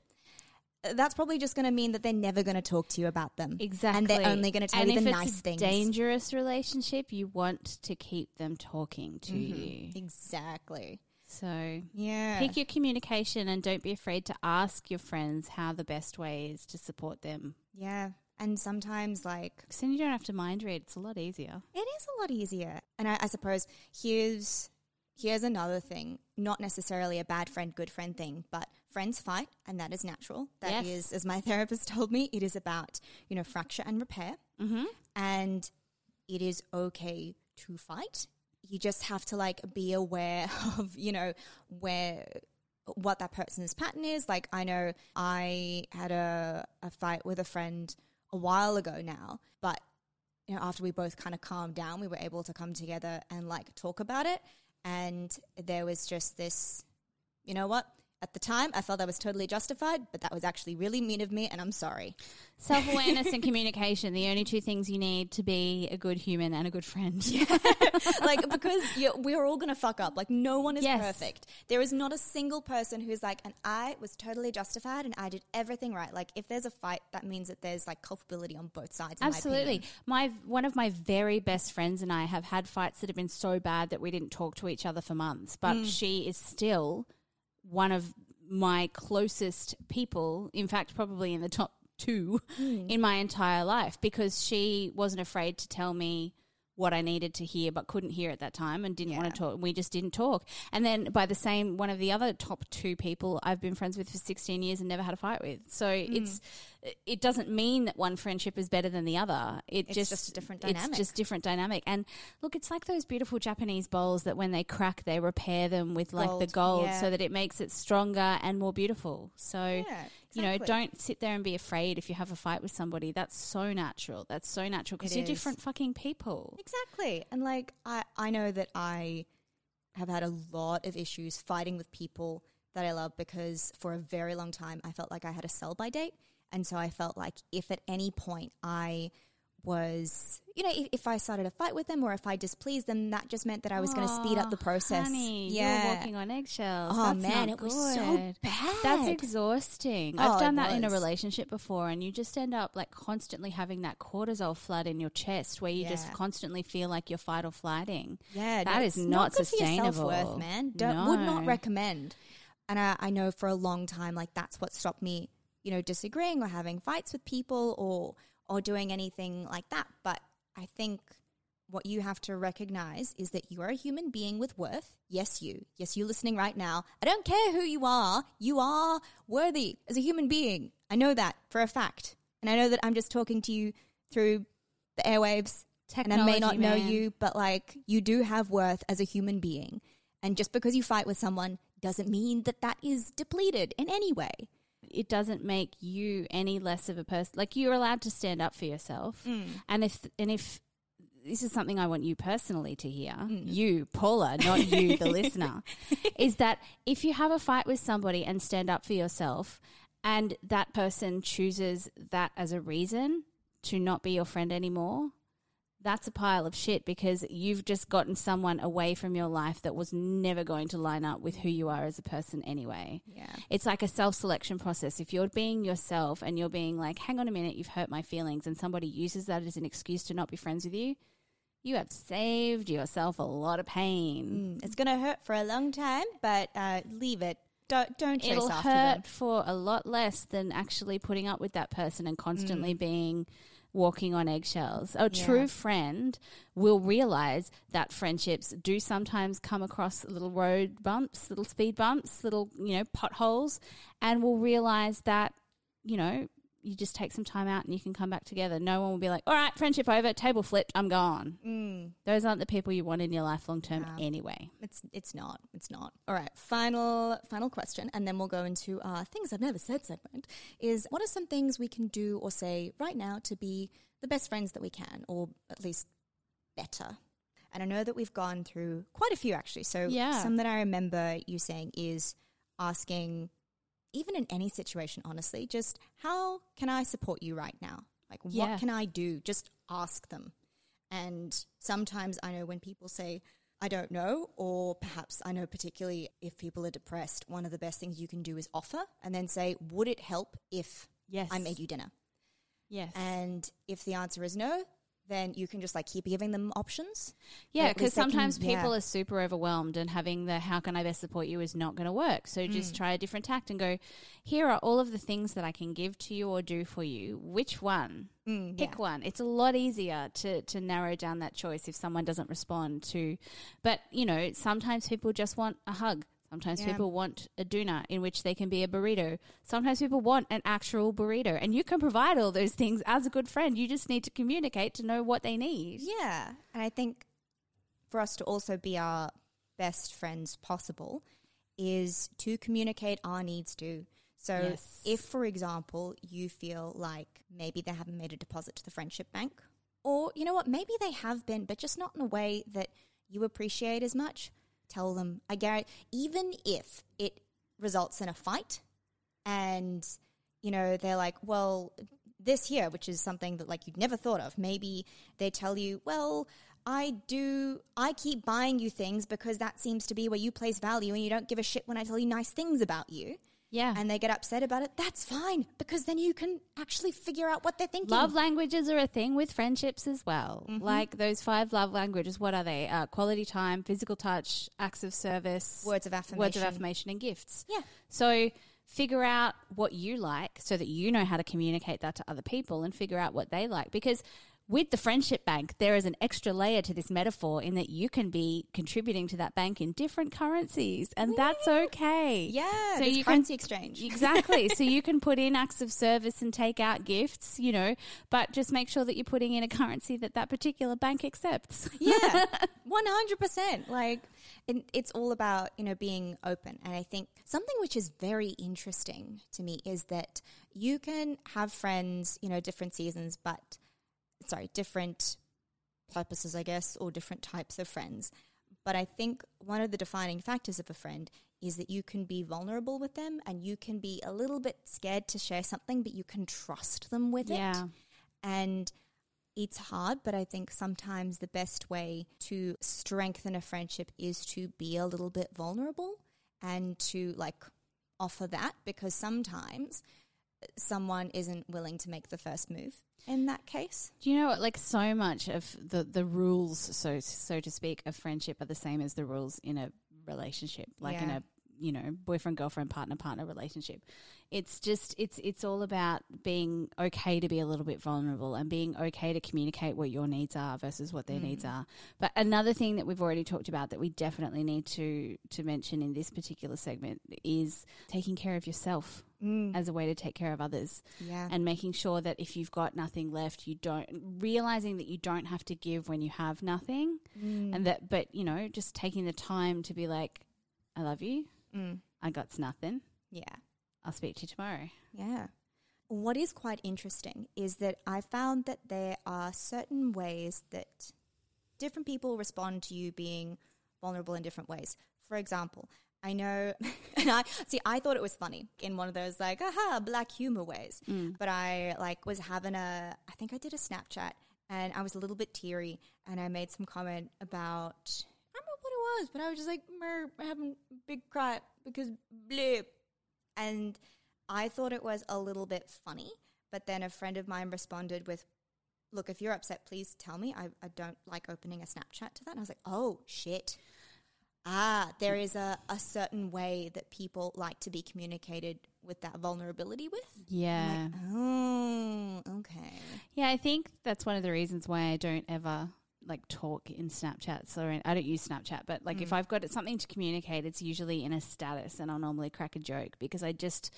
That's probably just going to mean that they're never going to talk to you about them. Exactly. And they're only going to tell and you the if nice it's a things. dangerous relationship, you want to keep them talking to Mm-hmm. you. Exactly. So Yeah. pick your communication and don't be afraid to ask your friends how the best way is to support them. yeah. And sometimes, like, Because then you don't have to mind read. It's a lot easier. It is a lot easier. And I, I suppose here's here's another thing, not necessarily a bad friend, good friend thing, but friends fight, and that is natural. That is, Yes. as my therapist told me, it is about, you know, fracture and repair. Mm-hmm. And it is okay to fight. You just have to like be aware of, you know, where what that person's pattern is. Like I know I had a, a fight with a friend a while ago now, but you know, after we both kind of calmed down, we were able to come together and like talk about it. And there was just this, you know what? At the time, I felt I was totally justified, but that was actually really mean of me, and I'm sorry. Self awareness and communication, the only two things you need to be a good human and a good friend. like because we're all gonna fuck up. Like no one is Yes. perfect. There is not a single person who's like, and I was totally justified and I did everything right. Like if there's a fight, that means that there's like culpability on both sides. my Absolutely. opinion. My one of my very best friends and I have had fights that have been so bad that we didn't talk to each other for months, but Mm. she is still one of my closest people, in fact probably in the top 2 Mm. in my entire life because she wasn't afraid to tell me what I needed to hear but couldn't hear at that time and didn't want to talk. We just didn't talk. And then by the same one of the other top two people I've been friends with for 16 years and never had a fight with. So Hmm. it's it doesn't mean that one friendship is better than the other. It It's just just a different dynamic. It's just different dynamic. And look, it's like those beautiful Japanese bowls that when they crack they repair them with like the Gold, gold yeah. so that it makes it stronger and more beautiful. So Yeah, you know, don't sit there and be afraid if you have a fight with somebody. That's so natural. That's so natural because you're is. different fucking people. Exactly. And like I, I know that I have had a lot of issues fighting with people that I love because for a very long time I felt like I had a sell by date. And so I felt like if at any point I was, you know, if, if I started a fight with them or if I displeased them, that just meant that I was going to speed up the Oh, process. Honey, yeah. you're walking on eggshells. Oh That's man, not it was so bad. That's exhausting. Oh, I've done that in a relationship before, and you just end up like constantly having that cortisol flood in your chest where you just constantly feel like you're fight or flighting. Yeah, That no, is not your sustainable. self-worth, man. Don't, Would not recommend. And I, I know for a long time, like that's what stopped me, you know, disagreeing or having fights with people or or doing anything like that. But I think what you have to recognize is that you are a human being with worth. Yes, you. Yes, you listening right now. I don't care who you are. You are worthy as a human being. I know that for a fact. And I know that I'm just talking to you through the airwaves Technology, and I may not Technology, know you, but like you do have worth as a human being. And just because you fight with someone doesn't mean that that is depleted in any way. It doesn't make you any less of a person. Like you're allowed to stand up for yourself, Mm. and if and if this is something I want you personally to hear, Mm. you Paula, not you, the listener, is that if you have a fight with somebody and stand up for yourself, and that person chooses that as a reason to not be your friend anymore. That's a pile of shit because you've just gotten someone away from your life that was never going to line up with who you are as a person anyway. Yeah. It's like a self selection process. If you're being yourself and you're being like, hang on a minute, you've hurt my feelings, and somebody uses that as an excuse to not be friends with you, you have saved yourself a lot of pain. Mm, it's going to hurt for a long time, but uh, leave it. Don't don't chase It'll after hurt them. for a lot less than actually putting up with that person and Mm. constantly being walking on eggshells. A Yeah. true friend will realize that friendships do sometimes come across little road bumps, little speed bumps, little, you know, potholes, and will realize that, you know, you just take some time out and you can come back together. No one will be like, all right, friendship over, table flipped, I'm gone. Mm, Those aren't the people you want in your life long term No. anyway. it's it's not. It's not. All right. Final final question, and then we'll go into uh, things I've never said segment. Is what are some things we can do or say right now to be the best friends that we can, or at least better? And I know that we've gone through quite a few actually. So Yeah. some that I remember you saying is asking, even in any situation, honestly, just how can I support you right now? Like, Yeah. what can I do? Just ask them. And sometimes I know when people say, I don't know, or perhaps I know particularly if people are depressed, one of the best things you can do is offer and then say, Would it help if Yes. I made you dinner? Yes. And if the answer is no, then you can just like keep giving them options. Yeah, because they can- sometimes people yeah. are super overwhelmed and having the how can I best support you is not going to work. So Mm. just try a different tact and go, here are all of the things that I can give to you or do for you. Which one? Mm, Pick yeah. one. It's a lot easier to, to narrow down that choice if someone doesn't respond to. But, you know, sometimes people just want a hug. Sometimes Yeah. people want a doona in which they can be a burrito. Sometimes people want an actual burrito. And you can provide all those things as a good friend. You just need to communicate to know what they need. Yeah. And I think for us to also be our best friends possible is to communicate our needs too. So Yes. if, for example, you feel like maybe they haven't made a deposit to the friendship bank, or you know what, maybe they have been, but just not in a way that you appreciate as much, tell them. I guarantee, even if it results in a fight, and you know they're like, well, this here, which is something that like you'd never thought of. Maybe they tell you, well, I do, I keep buying you things because that seems to be where you place value, and you don't give a shit when I tell you nice things about you. Yeah. And they get upset about it. That's fine because then you can actually figure out what they're thinking. Love languages are a thing with friendships as well. Mm-hmm. Like those five love languages, what are they? Uh, quality time, physical touch, acts of service, Words of affirmation. words of affirmation, and gifts. Yeah. So figure out what you like so that you know how to communicate that to other people and figure out what they like. Because with the friendship bank, there is an extra layer to this metaphor in that you can be contributing to that bank in different currencies, and that's okay. Yeah. So you currency can exchange. Exactly. so you can put in acts of service and take out gifts, you know, but just make sure that you're putting in a currency that that particular bank accepts. yeah, one hundred percent. Like, it, it's all about you know being open, and I think something which is very interesting to me is that you can have friends, you know, different seasons, but sorry, different purposes, I guess, or different types of friends. But I think one of the defining factors of a friend is that you can be vulnerable with them and you can be a little bit scared to share something, but you can trust them with it. Yeah. And it's hard, but I think sometimes the best way to strengthen a friendship is to be a little bit vulnerable and to like offer that because sometimes someone isn't willing to make the first move in that case. Do you know what? Like so much of the the rules, so so to speak, of friendship are the same as the rules in a relationship, like in a you know boyfriend girlfriend partner partner relationship. It's just it's it's all about being okay to be a little bit vulnerable and being okay to communicate what your needs are versus what their needs are. But another thing that we've already talked about that we definitely need to to mention in this particular segment is taking care of yourself as a way to take care of others Yeah. and making sure that if you've got nothing left, you don't realizing that you don't have to give when you have nothing, Mm. and that but you know just taking the time to be like, I love you, Mm. I got nothing, yeah. I'll speak to you tomorrow. Yeah. What is quite interesting is that I found that there are certain ways that different people respond to you being vulnerable in different ways. For example, I know, and I see, I thought it was funny in one of those like, aha, black humor ways. Mm. But I like was having a, I think I did a Snapchat and I was a little bit teary and I made some comment about, I don't know what it was, but I was just like, "Mer, having a big cry because blip. And I thought it was a little bit funny, but then a friend of mine responded with, look, if you're upset, please tell me. I, I don't like opening a Snapchat to that. And I was like, oh, shit. Ah, there is a, a certain way that people like to be communicated with that vulnerability with. Yeah. Oh, okay. Yeah, I think that's one of the reasons why I don't ever like talk in Snapchat. So I don't use Snapchat, but like if mm. I've got something to communicate, it's usually in a status and I'll normally crack a joke because I just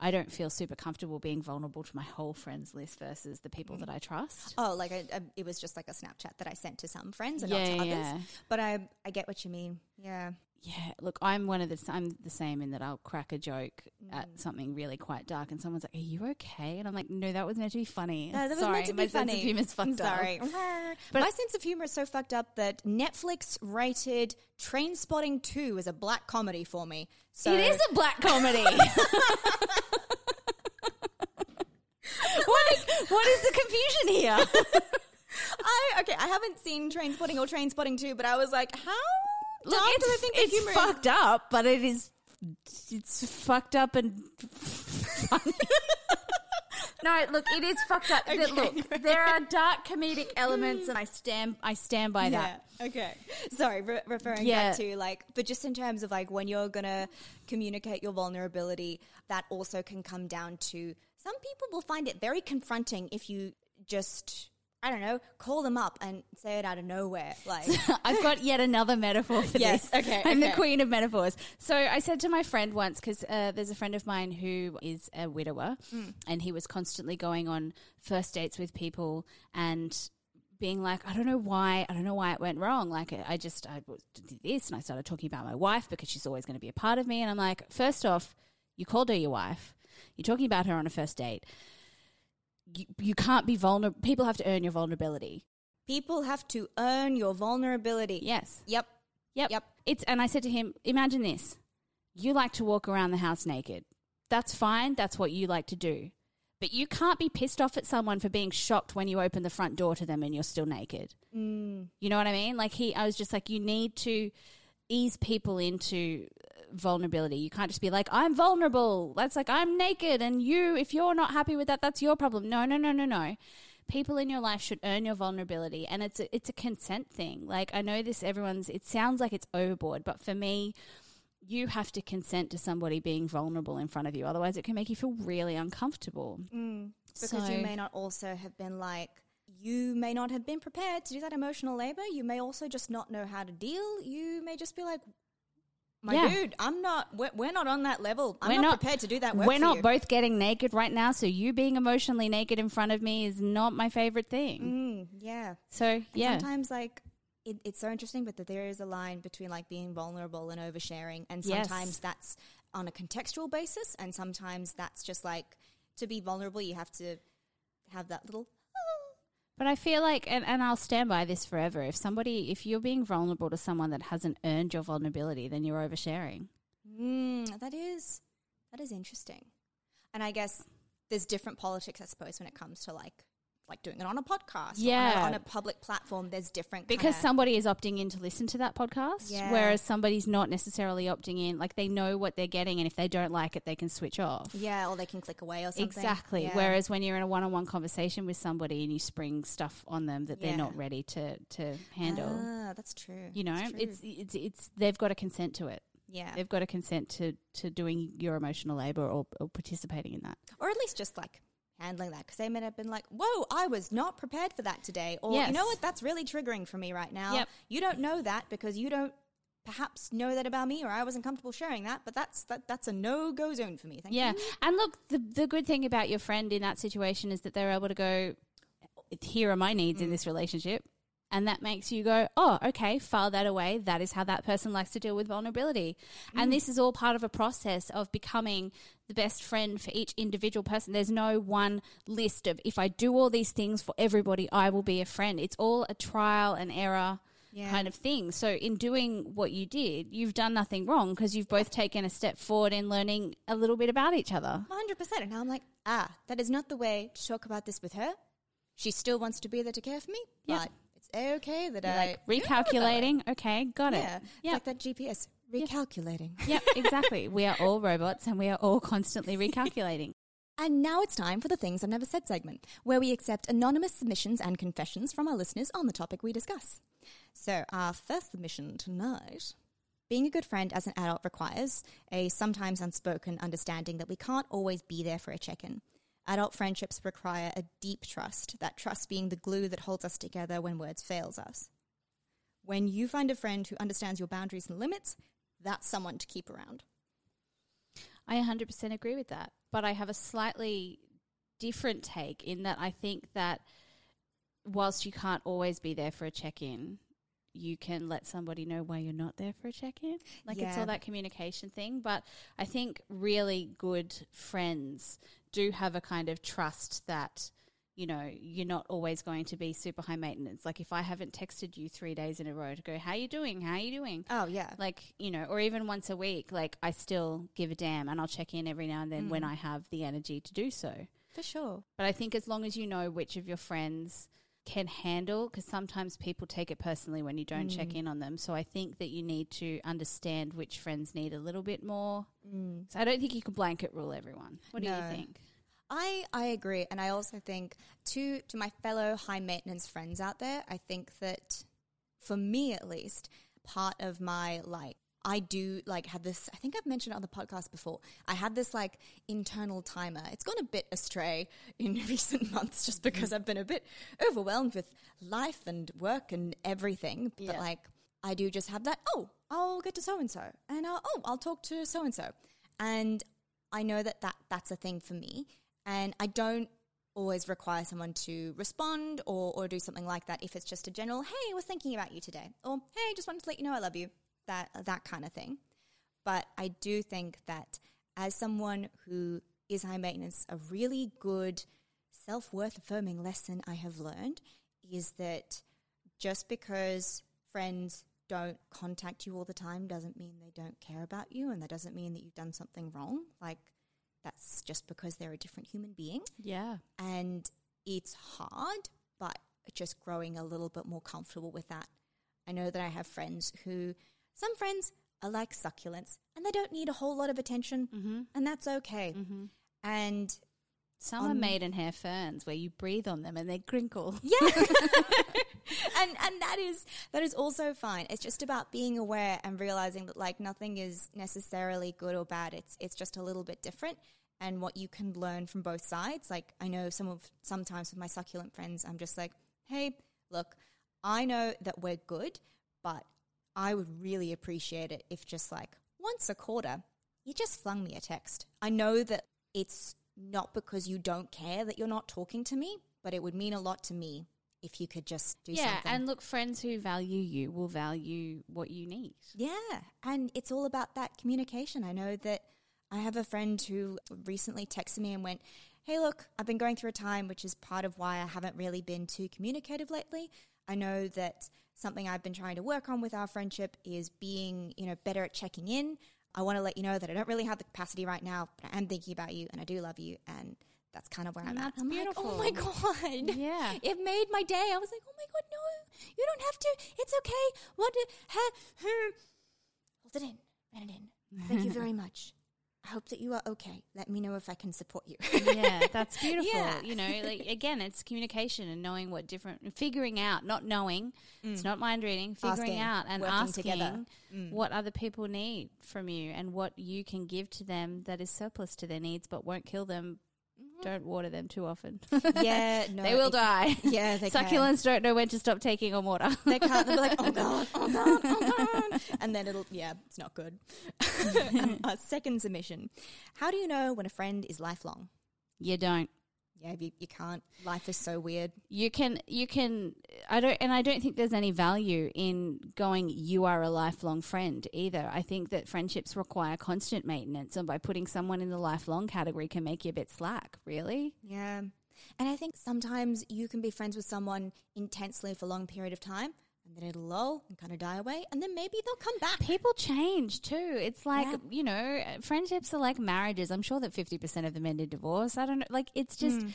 I don't feel super comfortable being vulnerable to my whole friends list versus the people that mm. I trust. Oh, like I, I, it was just like a Snapchat that I sent to some friends and Yeah, not to yeah, others. But I, I get what you mean. Yeah. Yeah, look, I'm one of the I'm the same in that I'll crack a joke at mm. something really quite dark, and someone's like, "Are you okay?" And I'm like, "No, that was meant to be funny." No, that was meant to be my be sense funny. of humor's fucked I'm up. sorry. But- My sense of humor is so fucked up that Netflix rated Trainspotting 2 as a black comedy for me. So It is a black comedy. what, is, what is the confusion here? I okay, I haven't seen Trainspotting or Trainspotting 2, but I was like, how Look, it's, I think it's humor fucked up, but it is it's fucked up and funny. no, look, it is fucked up. But look, there are dark comedic elements, and I mm. stand I stand by is? that. Yeah. Okay. Sorry, re- referring Yeah. back to like, but just in terms of like when you're gonna communicate your vulnerability, that also can come down to some people will find it very confronting if you just. I don't know, call them up and say it out of nowhere. Like, I've got yet another metaphor for Yes, this. okay, I'm the queen of metaphors. So I said to my friend once, because uh, there's a friend of mine who is a widower, Mm. and he was constantly going on first dates with people and being like, I don't know why, I don't know why it went wrong. Like, I just, I did this, and I started talking about my wife because she's always going to be a part of me. And I'm like, first off, you called her your wife. You're talking about her on a first date. You, you can't be vulnerable. People have to earn your vulnerability. people have to earn your vulnerability. Yes. Yep. Yep. Yep. It's and I said to him, imagine this. You like to walk around the house naked. That's fine. That's what you like to do. But you can't be pissed off at someone for being shocked when you open the front door to them and you're still naked. Mm. You know what I mean? Like he I was just like you need to ease people into vulnerability. You can't just be like I'm vulnerable. That's like I'm naked and you if you're not happy with that that's your problem. No, no, no, no, no people in your life should earn your vulnerability and it's a, it's a consent thing like i know this everyone's it sounds like it's overboard but for me you have to consent to somebody being vulnerable in front of you otherwise it can make you feel really uncomfortable mm, Because So- you may not also have been like, you may not have been prepared to do that emotional labor. You may also just not know how to deal. You may just be like, my Yeah. dude, I'm not, we're, we're not on that level. I'm not, not- prepared to do that we're not you. both getting naked right now so you being emotionally naked in front of me is not my favorite thing Mm, yeah. so And yeah Sometimes, like, it, it's so interesting, but that there is a line between like being vulnerable and oversharing, and Yes. sometimes that's on a contextual basis, and sometimes that's just like to be vulnerable, you have to have that little. But I feel like, and, and I'll stand by this forever. If somebody, if you're being vulnerable to someone that hasn't earned your vulnerability, then you're oversharing. Mm, that is that is interesting, and I guess there's different politics, I suppose, when it comes to like like doing it on a podcast, or on a- Yeah. on a, public platform. There's different Because somebody is opting in to listen to that podcast, Yeah. whereas somebody's not necessarily opting in. Like they know what they're getting, and if they don't like it, they can switch off. yeah, or they can click away or something. Exactly. Yeah. Whereas when you're in a one-on-one conversation with somebody and you spring stuff on them that they're not ready to to handle, ah, that's true. you know, true. it's it's it's they've got to consent to it. yeah, They've got to consent to to doing your emotional labor or, or participating in that. or at least just like handling that because they may have been like, "Whoa, I was not prepared for that today," or you know what, that's really triggering for me right now. Yep. You don't know that because you don't perhaps know that about me, or I wasn't comfortable sharing that. But that's that, that's a no go zone for me. Thank Yeah. you. And look, the the good thing about your friend in that situation is that they're able to go, here are my needs in mm. this relationship. And that makes you go, oh, okay, file that away. That is how that person likes to deal with vulnerability. And this is all part of a process of becoming the best friend for each individual person. There's no one list of if I do all these things for everybody, I will be a friend. It's all a trial and error Yeah. kind of thing. So in doing what you did, you've done nothing wrong because you've both taken a step forward in learning a little bit about each other. 100%. And now I'm like, ah, that is not the way to talk about this with her. She still wants to be there to care for me, Yep. but okay that You're I. like recalculating. Okay, got Yeah. it. Yeah. like that GPS. Recalculating. Yep, exactly. we are all robots and we are all constantly recalculating. And now it's time for the Things I've Never Said segment, where we accept anonymous submissions and confessions from our listeners on the topic we discuss. So, our first submission tonight being a good friend as an adult requires a sometimes unspoken understanding that we can't always be there for a check in. Adult friendships require a deep trust, that trust being the glue that holds us together when words fails us. When you find a friend who understands your boundaries and limits, that's someone to keep around. I 100% agree with that. But I have a slightly different take in that I think that whilst you can't always be there for a check in, you can let somebody know why you're not there for a check in. Like it's all that communication thing. But I think really good friends do have a kind of trust that. You know, you're not always going to be super high maintenance. Like if I haven't texted you three days in a row to go, "How you doing? How are you doing?" Oh, yeah. like you know or even once a week like i still give a damn and i'll check in every now and then when mm. i have the energy to do so For sure. but i think as long as you know which of your friends can handle because sometimes people take it personally when you don't check mm. in on them. So i think that you need to understand which friends need a little bit more. Mm. So i don't think you can blanket rule everyone. What do you think? I, I agree. And I also think to to my fellow high maintenance friends out there, I think that for me at least, part of my like I do like have this I think I've mentioned it on the podcast before. I had this like internal timer. It's gone a bit astray in recent months just because I've been a bit overwhelmed with life and work and everything. But Yeah. like I do just have that, oh, I'll get to so and so and uh, oh, I'll talk to so and so. And I know that, that that's a thing for me. And I don't always require someone to respond or, or do something like that if it's just a general, hey, I was thinking about you today. Or, hey, just wanted to let you know I love you. That, that kind of thing. But I do think that as someone who is high maintenance, a really good self worth affirming lesson I have learned is that just because friends don't contact you all the time doesn't mean they don't care about you and that doesn't mean that you've done something wrong. Like, that's just because they're a different human being. yeah And it's hard, but just growing a little bit more comfortable with that. I know that I have friends who, some friends are like succulents and they don't need a whole lot of attention, mm-hmm. and that's okay. Mm-hmm. And some are On- maidenhair ferns where you breathe on them and they crinkle Yeah. and and that is that is also fine. It's just about being aware and realizing that like nothing is necessarily good or bad. It's it's just a little bit different and what you can learn from both sides. Like I know some of sometimes with my succulent friends I'm just like, "Hey, look, I know that we're good, but I would really appreciate it if just like once a quarter you just flung me a text. I know that it's not because you don't care that you're not talking to me, but it would mean a lot to me if you could just do yeah something. and look friends who value you will value what you need yeah, and it's all about that communication. I know that I have a friend who recently texted me and went, Hey, look, I've been going through a time, which is part of why I haven't really been too communicative lately. I know that something I've been trying to work on with our friendship is being, you know, better at checking in. I want to let you know that I don't really have the capacity right now, but I am thinking about you and I do love you. And that's kind of where I'm at. that's I'm like, oh my God. yeah It made my day. I was like, oh my God, no, you don't have to. It's okay. What? did- Ha, hmm. Hold it in. Hold it in. Thank you very much. I hope that you are okay. Let me know if I can support you. yeah, that's beautiful. Yeah. You know, like again, it's communication and knowing what different, figuring out, not knowing. It's mm. not mind reading. Figuring Asking, out and asking together. what other people need from you and what you can give to them that is surplus to their needs but won't kill them. Don't water them too often. yeah, no. they will it- die. Yeah, they can. Succulents don't know when to stop taking on water. They can't. They're like, oh God, oh God, oh God. And then it'll, yeah, it's not good. um, our second submission. How do you know when a friend is lifelong? you don't. Yeah, you, you can't. Life is so weird. you can you can i don't and i don't think there's any value in going you are a lifelong friend either i think that friendships require constant maintenance and by putting someone in the lifelong category can make you a bit slack really Yeah. And I think sometimes you can be friends with someone intensely for a long period of time and then it'll lull and kind of die away and then maybe they'll come back. people change too it's like Yeah. you know friendships are like marriages i'm sure that 50% of them end in divorce i don't know like it's just mm.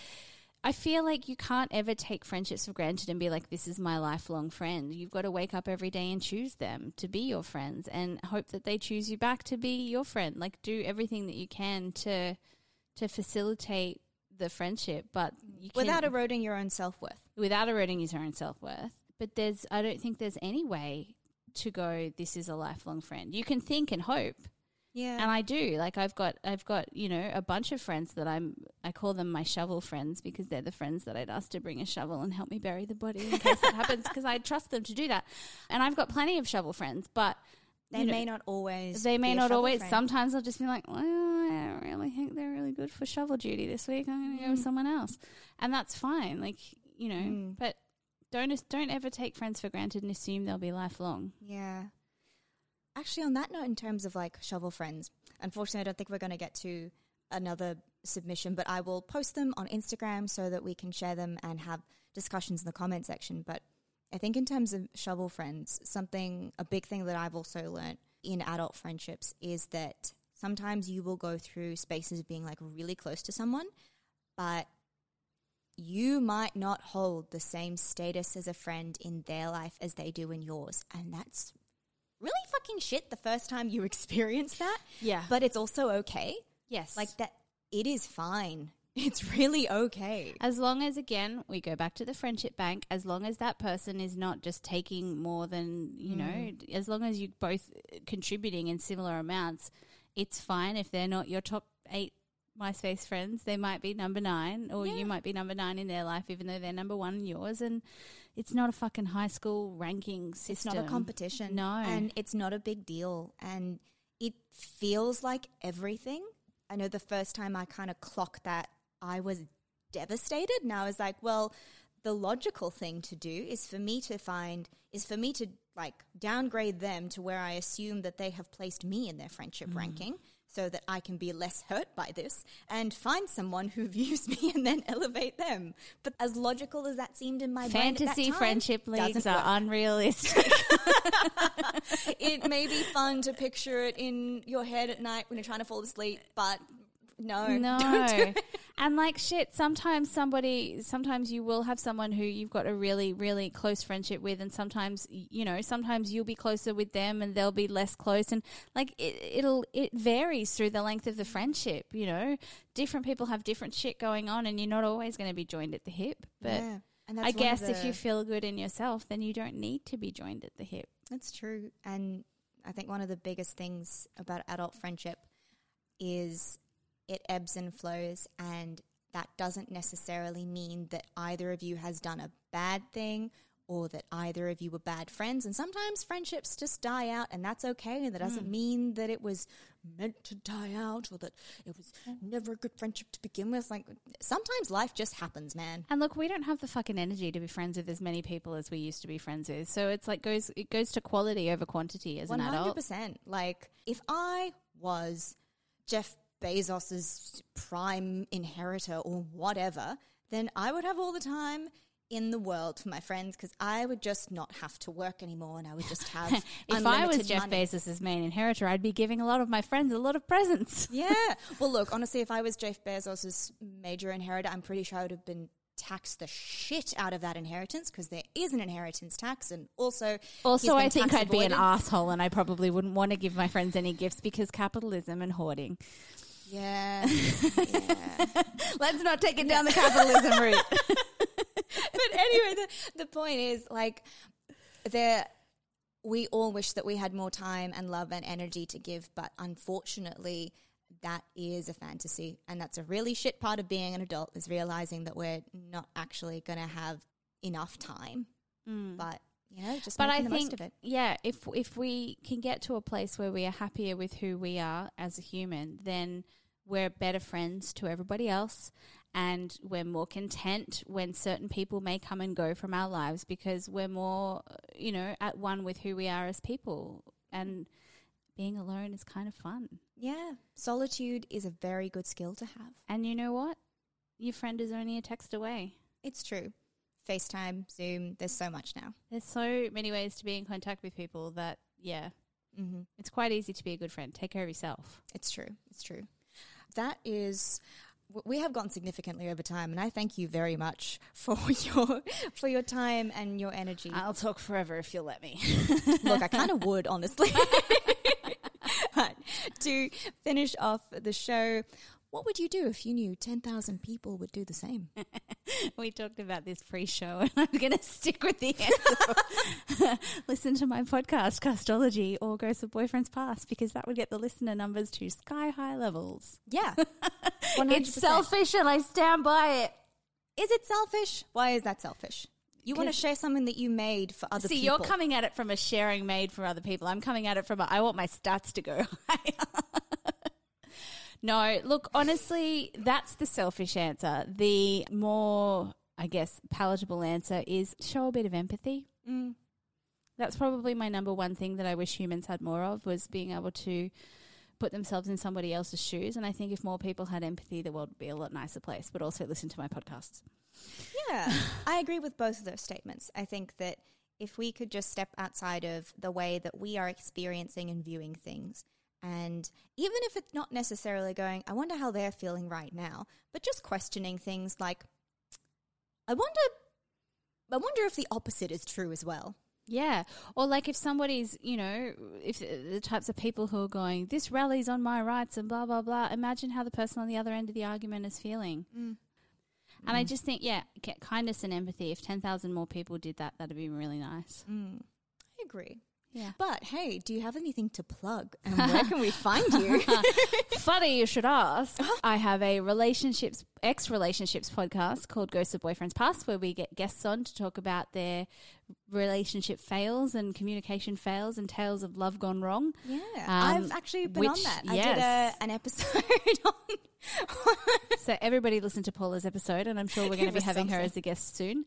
I feel like you can't ever take friendships for granted and be like, this is my lifelong friend. You've got to wake up every day and choose them to be your friends and hope that they choose you back to be your friend. Like, do everything that you can to to facilitate the friendship, but you can, Without eroding your own self worth. without eroding your own self worth. But there's, I don't think there's any way to go. This is a lifelong friend. You can think and hope, Yeah. and I do. Like I've got, I've got, you know, a bunch of friends that I'm. I call them my shovel friends because they're the friends that I'd ask to bring a shovel and help me bury the body in case that happens because I trust them to do that. And I've got plenty of shovel friends, but they you know, may not always. they may not always. friend. Sometimes I'll just be like, well, I don't really think they're really good for shovel duty this week. I'm going to go with someone else, and that's fine. Like you know, Mm. but don't don't ever take friends for granted and assume they'll be lifelong. Yeah. Actually, on that note, in terms of like shovel friends, unfortunately, I don't think we're going to get to another submission, but I will post them on Instagram so that we can share them and have discussions in the comment section. But I think in terms of shovel friends, something, a big thing that I've also learnt in adult friendships is that sometimes you will go through spaces of being like really close to someone, but you might not hold the same status as a friend in their life as they do in yours. And that's really fucking shit the first time you experience that. Yeah, But it's also okay. yes, Like that, it is fine. It's really okay. As long as, again, we go back to the friendship bank, as long as that person is not just taking more than, you mm. know, as long as you're both contributing in similar amounts, it's fine. If they're not your top eight MySpace friends, they might be number nine, or Yeah. you might be number nine in their life, even though they're number one in yours. And it's not a fucking high school ranking system. It's not a competition. No. And it's not a big deal. And it feels like everything. I know the first time I kind of clocked that, I was devastated. And I was like, well, the logical thing to do is for me to find, is for me to like downgrade them to where I assume that they have placed me in their friendship Mm. ranking so that I can be less hurt by this and find someone who views me and then elevate them. But as logical as that seemed in my brain at that Fantasy time, friendship leagues are work unrealistic. it may be fun to picture it in your head at night when you're trying to fall asleep, but no, No. do and like shit, sometimes somebody, sometimes you will have someone who you've got a really, really close friendship with, and sometimes, you know, sometimes you'll be closer with them and they'll be less close. And like it, it'll, it varies through the length of the friendship, you know. Different people have different shit going on, and you're not always going to be joined at the hip. But Yeah. I guess if you feel good in yourself, then you don't need to be joined at the hip. That's true. And I think one of the biggest things about adult friendship is it ebbs and flows, and that doesn't necessarily mean that either of you has done a bad thing or that either of you were bad friends. And sometimes friendships just die out, and that's okay. And that doesn't hmm. mean that it was meant to die out or that it was never a good friendship to begin with. Like, sometimes life just happens, man. And look, we don't have the fucking energy to be friends with as many people as we used to be friends with. So it's like goes it goes to quality over quantity as One an hundred adult. percent. Like if I was Jeff Bezos's prime inheritor or whatever, then I would have all the time in the world for my friends because I would just not have to work anymore and I would just have. If I was Jeff money. Bezos' main inheritor, I'd be giving a lot of my friends a lot of presents. Yeah. Well, look, honestly, if I was Jeff Bezos's major inheritor, I'm pretty sure I would have been taxed the shit out of that inheritance because there is an inheritance tax and also Also, I think I'd be an asshole and I probably wouldn't want to give my friends any gifts because capitalism and hoarding. Yeah. yeah. Let's not take it down the capitalism route. but anyway, the, the point is like there we all wish that we had more time and love and energy to give, but unfortunately that is a fantasy and that's a really shit part of being an adult is realizing that we're not actually going to have enough time. Mm. But you know, just but I the think, most of it. yeah, if if we can get to a place where we are happier with who we are as a human, then we're better friends to everybody else, and we're more content when certain people may come and go from our lives because we're more, you know, at one with who we are as people, and being alone is kind of fun. Yeah, solitude is a very good skill to have. And you know what? Your friend is only a text away. It's true. FaceTime, Zoom, there's so much now. There's so many ways to be in contact with people that, yeah, Mm-hmm. it's quite easy to be a good friend. Take care of yourself. It's true. It's true. That is we have gone significantly over time and I thank you very much for your for your time and your energy. I'll talk forever if you'll let me. Look, I kind of would honestly. but to finish off the show, What would you do if you knew 10,000 people would do the same? we talked about this pre-show, and I'm going to stick with the answer. Listen to my podcast, Castology, or Ghosts of Boyfriends Past, because that would get the listener numbers to sky high levels. Yeah. It's selfish, and I stand by it. Is it selfish? Why is that selfish? You want to share something that you made for other See, people. you're coming at it from a sharing made for other people. I'm coming at it from a, I want my stats to go higher. No, look, honestly, that's the selfish answer. The more, I guess, palatable answer is show a bit of empathy. Mm. That's probably my number one thing that I wish humans had more of was being able to put themselves in somebody else's shoes. And I think if more people had empathy, the world would be a lot nicer place. But also listen to my podcasts. Yeah, I agree with both of those statements. I think that if we could just step outside of the way that we are experiencing and viewing things, and even if it's not necessarily going, I wonder how they're feeling right now, but just questioning things like, I wonder, I wonder if the opposite is true as well. Yeah. Or like if somebody's, you know, if the types of people who are going, this rallies on my rights and blah, blah, blah, imagine how the person on the other end of the argument is feeling. Mm. And I mm. just think, yeah, ki- kindness and empathy. If 10,000 more people did that, that'd be really nice. Mm. I agree. Yeah. But hey, do you have anything to plug? And where can we find you? Funny you should ask. I have a relationships, ex relationships podcast called Ghosts of Boyfriends Past, where we get guests on to talk about their relationship fails and communication fails and tales of love gone wrong. Yeah, Um, I've actually been on that. I yes. did a, an episode on. So everybody listen to Paula's episode, and I'm sure we're going to be having her as a guest soon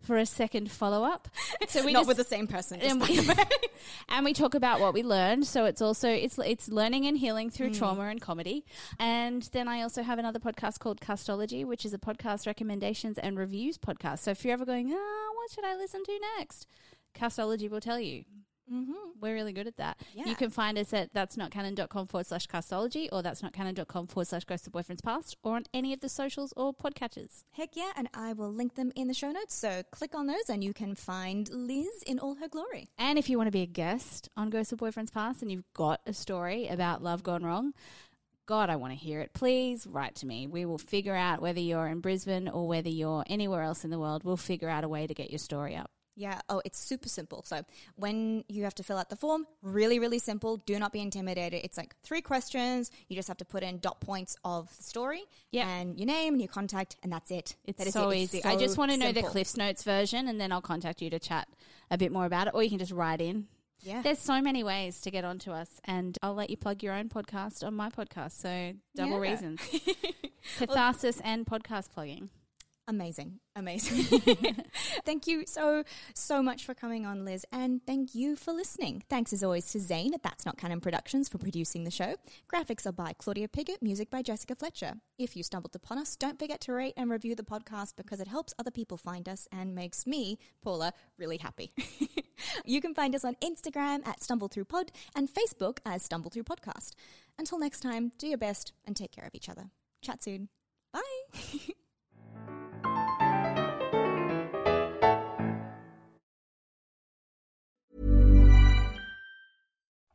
for a second follow up. So we Not just- with the same person. and we, and we talk about what we learned. So it's also it's it's learning and healing through Mm. trauma and comedy. And then I also have another podcast called Castology, which is a podcast recommendations and reviews podcast. So if you're ever going, ah, what should I listen to next? Castology will tell you. Mm-hmm. We're really good at that. Yeah. You can find us at that's not canon.com forward slash castology or that's not canon.com forward slash ghost of boyfriends past or on any of the socials or podcatchers. Heck yeah, and I will link them in the show notes. So click on those and you can find Liz in all her glory. And if you want to be a guest on Ghost of Boyfriends Past and you've got a story about love gone wrong, God, I want to hear it. Please write to me. We will figure out whether you're in Brisbane or whether you're anywhere else in the world. We'll figure out a way to get your story up. Yeah, oh, it's super simple. So when you have to fill out the form, really, really simple. Do not be intimidated. It's like three questions. You just have to put in dot points of the story Yep. and your name and your contact, and that's it. It's That is so it. It's easy. I just want to know the. Cliffs Notes version and then I'll contact you to chat a bit more about it or you can just write in. Yeah. There's so many ways to get onto us, and I'll let you plug your own podcast on my podcast. So, double Yeah. reasons catharsis and podcast plugging. Amazing. Amazing. thank you so, so much for coming on, Liz. And thank you for listening. Thanks as always to Zane at That's Not Canon Productions for producing the show. Graphics are by Claudia Piggott, music by Jessica Fletcher. If you stumbled upon us, don't forget to rate and review the podcast because it helps other people find us and makes me, Paula, really happy. you can find us on Instagram at StumbleThroughPod and Facebook as Stumble Through Podcast. Until next time, do your best and take care of each other. Chat soon. Bye.